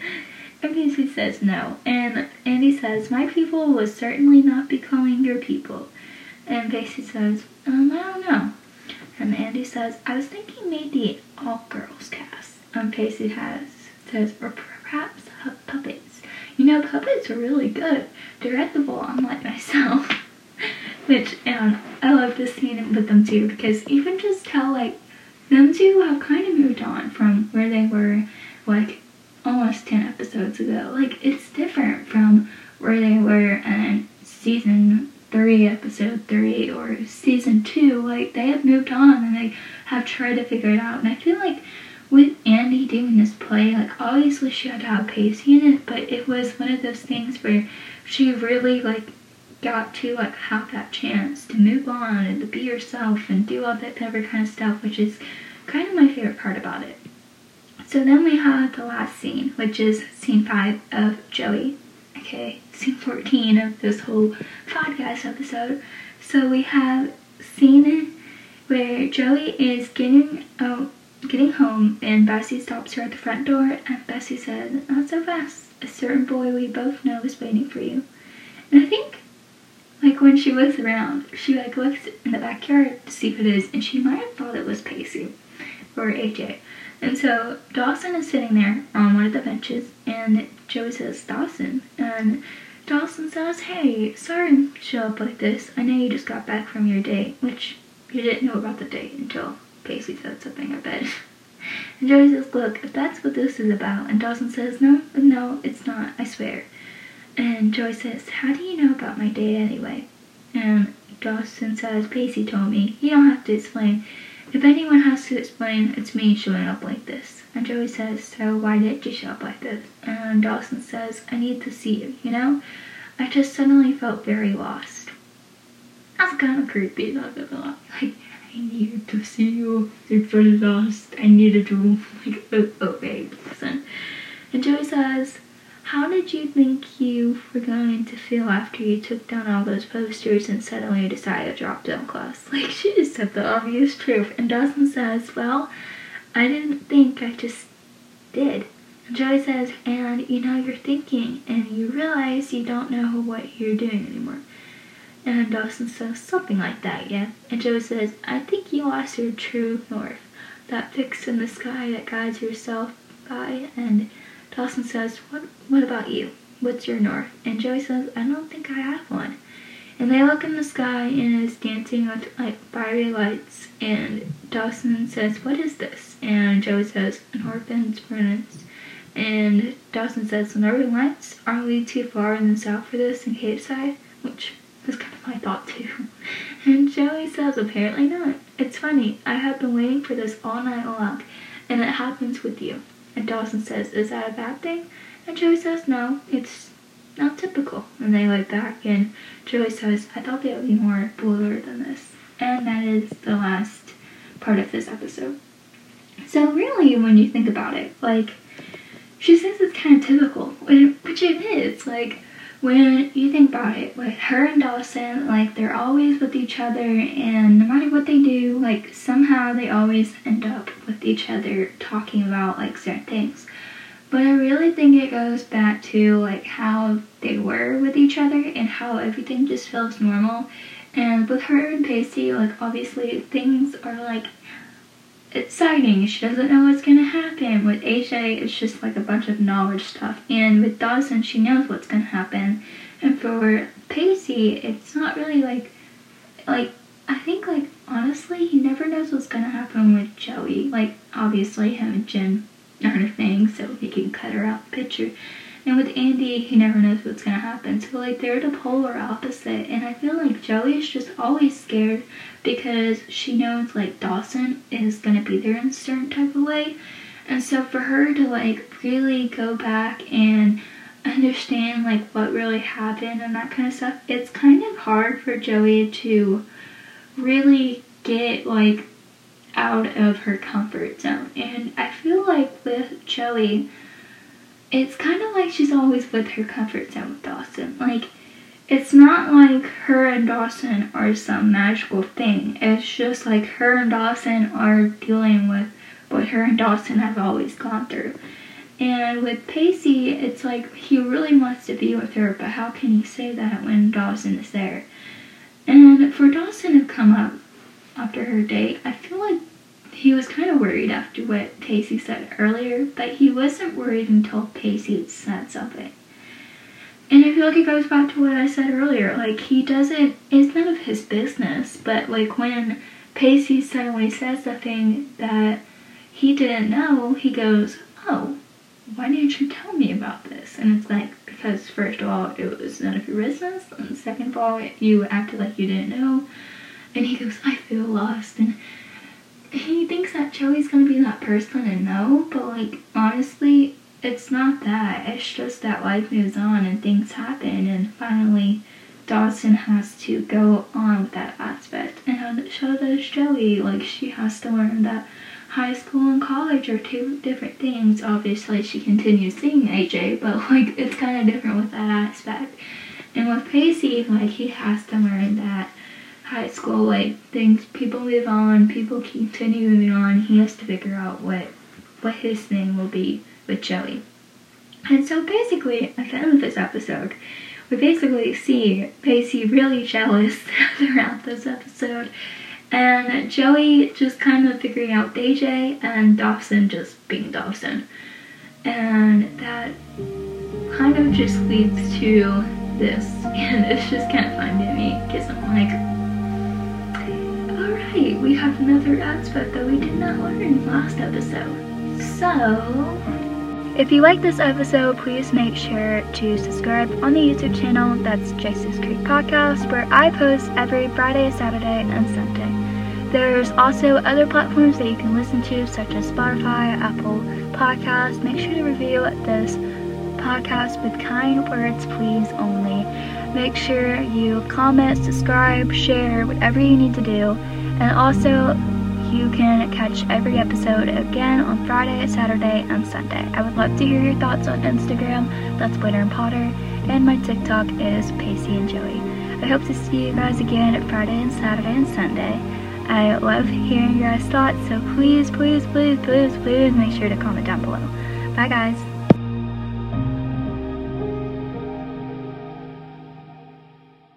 And Pacey says no. And Andie says, my people will certainly not be calling your people. And Pacey says, um, I don't know. And Andie says, I was thinking maybe all girls cast. And Pacey has says, or perhaps puppets. You know, puppets are really good. They're unlike myself. [LAUGHS] Which, and I love this scene with them too, because can just tell, like, them two have kind of moved on from where they were, like, almost 10 episodes ago. Like, it's different from where they were in season 3, episode 3, or season 2. Like, they have moved on and they have tried to figure it out. And I feel like with Andie doing this play, like, obviously she had to have Pacey in it, but it was one of those things where she really, like, got to like have that chance to move on and to be yourself and do all that kind of stuff, which is kind of my favorite part about it. So then we have the last scene, which is scene five of Joey. Okay, scene 14 of this whole podcast episode. So we have scene where Joey is getting out, getting home, and Bessie stops her at the front door, and Bessie says, "Not so fast. A certain boy we both know is waiting for you." And I think like when she looks around, she like looks in the backyard to see who it is, and she might have thought it was Pacey or AJ. And so Dawson is sitting there on one of the benches, and Joey says, Dawson. And Dawson says, Hey, sorry to show up like this. I know you just got back from your date, which you didn't know about the date until Pacey said something, I bet. [LAUGHS] And Joey says, Look, if that's what this is about. And Dawson says, No, no, it's not, I swear. And Joy says, How do you know about my date anyway? And Dawson says, Pacey told me. You don't have to explain. If anyone has to explain, it's me showing up like this. And Joey says, So why did you show up like this? And Dawson says, I need to see you, you know? I just suddenly felt very lost. That's kind of creepy, not gonna lie. Like, I needed to see you. You're very lost. I needed to, like, oh, okay, listen. And Joey says, how did you think you were going to feel after you took down all those posters and suddenly decided to drop film class? [LAUGHS] Like, she just said the obvious truth. And Dawson says, Well, I didn't think, I just did. And Joey says, And you know, you're thinking, and you realize you don't know what you're doing anymore. And Dawson says, Something like that, yeah. And Joey says, I think you lost your true north, that fix in the sky that guides yourself by, and Dawson says, what, what about you? What's your north? And Joey says, I don't think I have one. And they look in the sky and it's dancing with like fiery lights. And Dawson says, What is this? And Joey says, An orphan's furnace. And Dawson says, Northern Lights? Are we too far in the south for this in Capeside? Which was kind of my thought too. [LAUGHS] And Joey says, Apparently not. It's funny. I have been waiting for this all night long. And it happens with you. And Dawson says, Is that a bad thing? And Joey says, No, it's not typical. And they look back, and Joey says, I thought they would be more bluer than this. And that is the last part of this episode. So, really, when you think about it, like, she says it's kind of typical, which it is. Like, when you think about it, like her and Dawson, like they're always with each other, and no matter what they do, like somehow they always end up with each other talking about like certain things. But I really think it goes back to like how they were with each other and how everything just feels normal. And with her and Pacey, like obviously things are like exciting. She doesn't know what's gonna happen. With AJ, it's just like a bunch of knowledge stuff. And with Dawson, she knows what's gonna happen. And for Pacey, it's not really like, like, I think like, honestly, he never knows what's gonna happen with Joey. Like, obviously him and Jen aren't a thing, so he can cut her out the picture. And with Andie, he never knows what's gonna happen. So like they're the polar opposite. And I feel like Joey is just always scared because she knows like Dawson is gonna be there in a certain type of way. And so for her to like really go back and understand like what really happened and that kind of stuff, it's kind of hard for Joey to really get like out of her comfort zone. And I feel like with Joey, it's kind of like she's always with her comfort zone with Dawson. Like, it's not like her and Dawson are some magical thing. It's just like her and Dawson are dealing with what her and Dawson have always gone through. And with Pacey, it's like he really wants to be with her, but how can he say that when Dawson is there? And for Dawson to come up after her date, I feel like he was kind of worried after what Pacey said earlier, but he wasn't worried until Pacey said something. And I feel like it goes back to what I said earlier. Like, he doesn't, it's none of his business, but like when Pacey suddenly says something that he didn't know, he goes, Oh, why didn't you tell me about this? And it's like, because first of all, it was none of your business, and second of all, you acted like you didn't know. And he goes, I feel lost. And he thinks that Joey's gonna be that person and no, but like honestly, it's not that. It's just that life moves on and things happen, and finally, Dawson has to go on with that aspect. And so does Joey. Like she has to learn that high school and college are two different things. Obviously, she continues seeing AJ, but like it's kind of different with that aspect. And with Pacey, like he has to learn that high school, like things, people move on, people continue moving on. He has to figure out what what his thing will be with Joey. And so basically, at the end of this episode, we basically see Pacey really jealous [LAUGHS] throughout this episode, and Joey just kind of figuring out AJ, and Dawson just being Dawson. And that kind of just leads to this, [LAUGHS] and it's just kind of fun to me because I'm like, Alright, we have another aspect that we did not learn last episode. So, if you like this episode, please make sure to subscribe on the YouTube channel that's Jesus Creek Podcast, where I post every Friday, Saturday, and Sunday. There's also other platforms that you can listen to, such as Spotify, Apple Podcasts. Make sure to review this podcast with kind words, please, only. Make sure you comment, subscribe, share, whatever you need to do. And also, you can catch every episode again on Friday, Saturday, and Sunday. I would love to hear your thoughts on Instagram. That's Blitter and Potter. And my TikTok is Pacey and Joey. I hope to see you guys again Friday and Saturday and Sunday. I love hearing your guys' thoughts, so please, please, please, please, please make sure to comment down below. Bye, guys.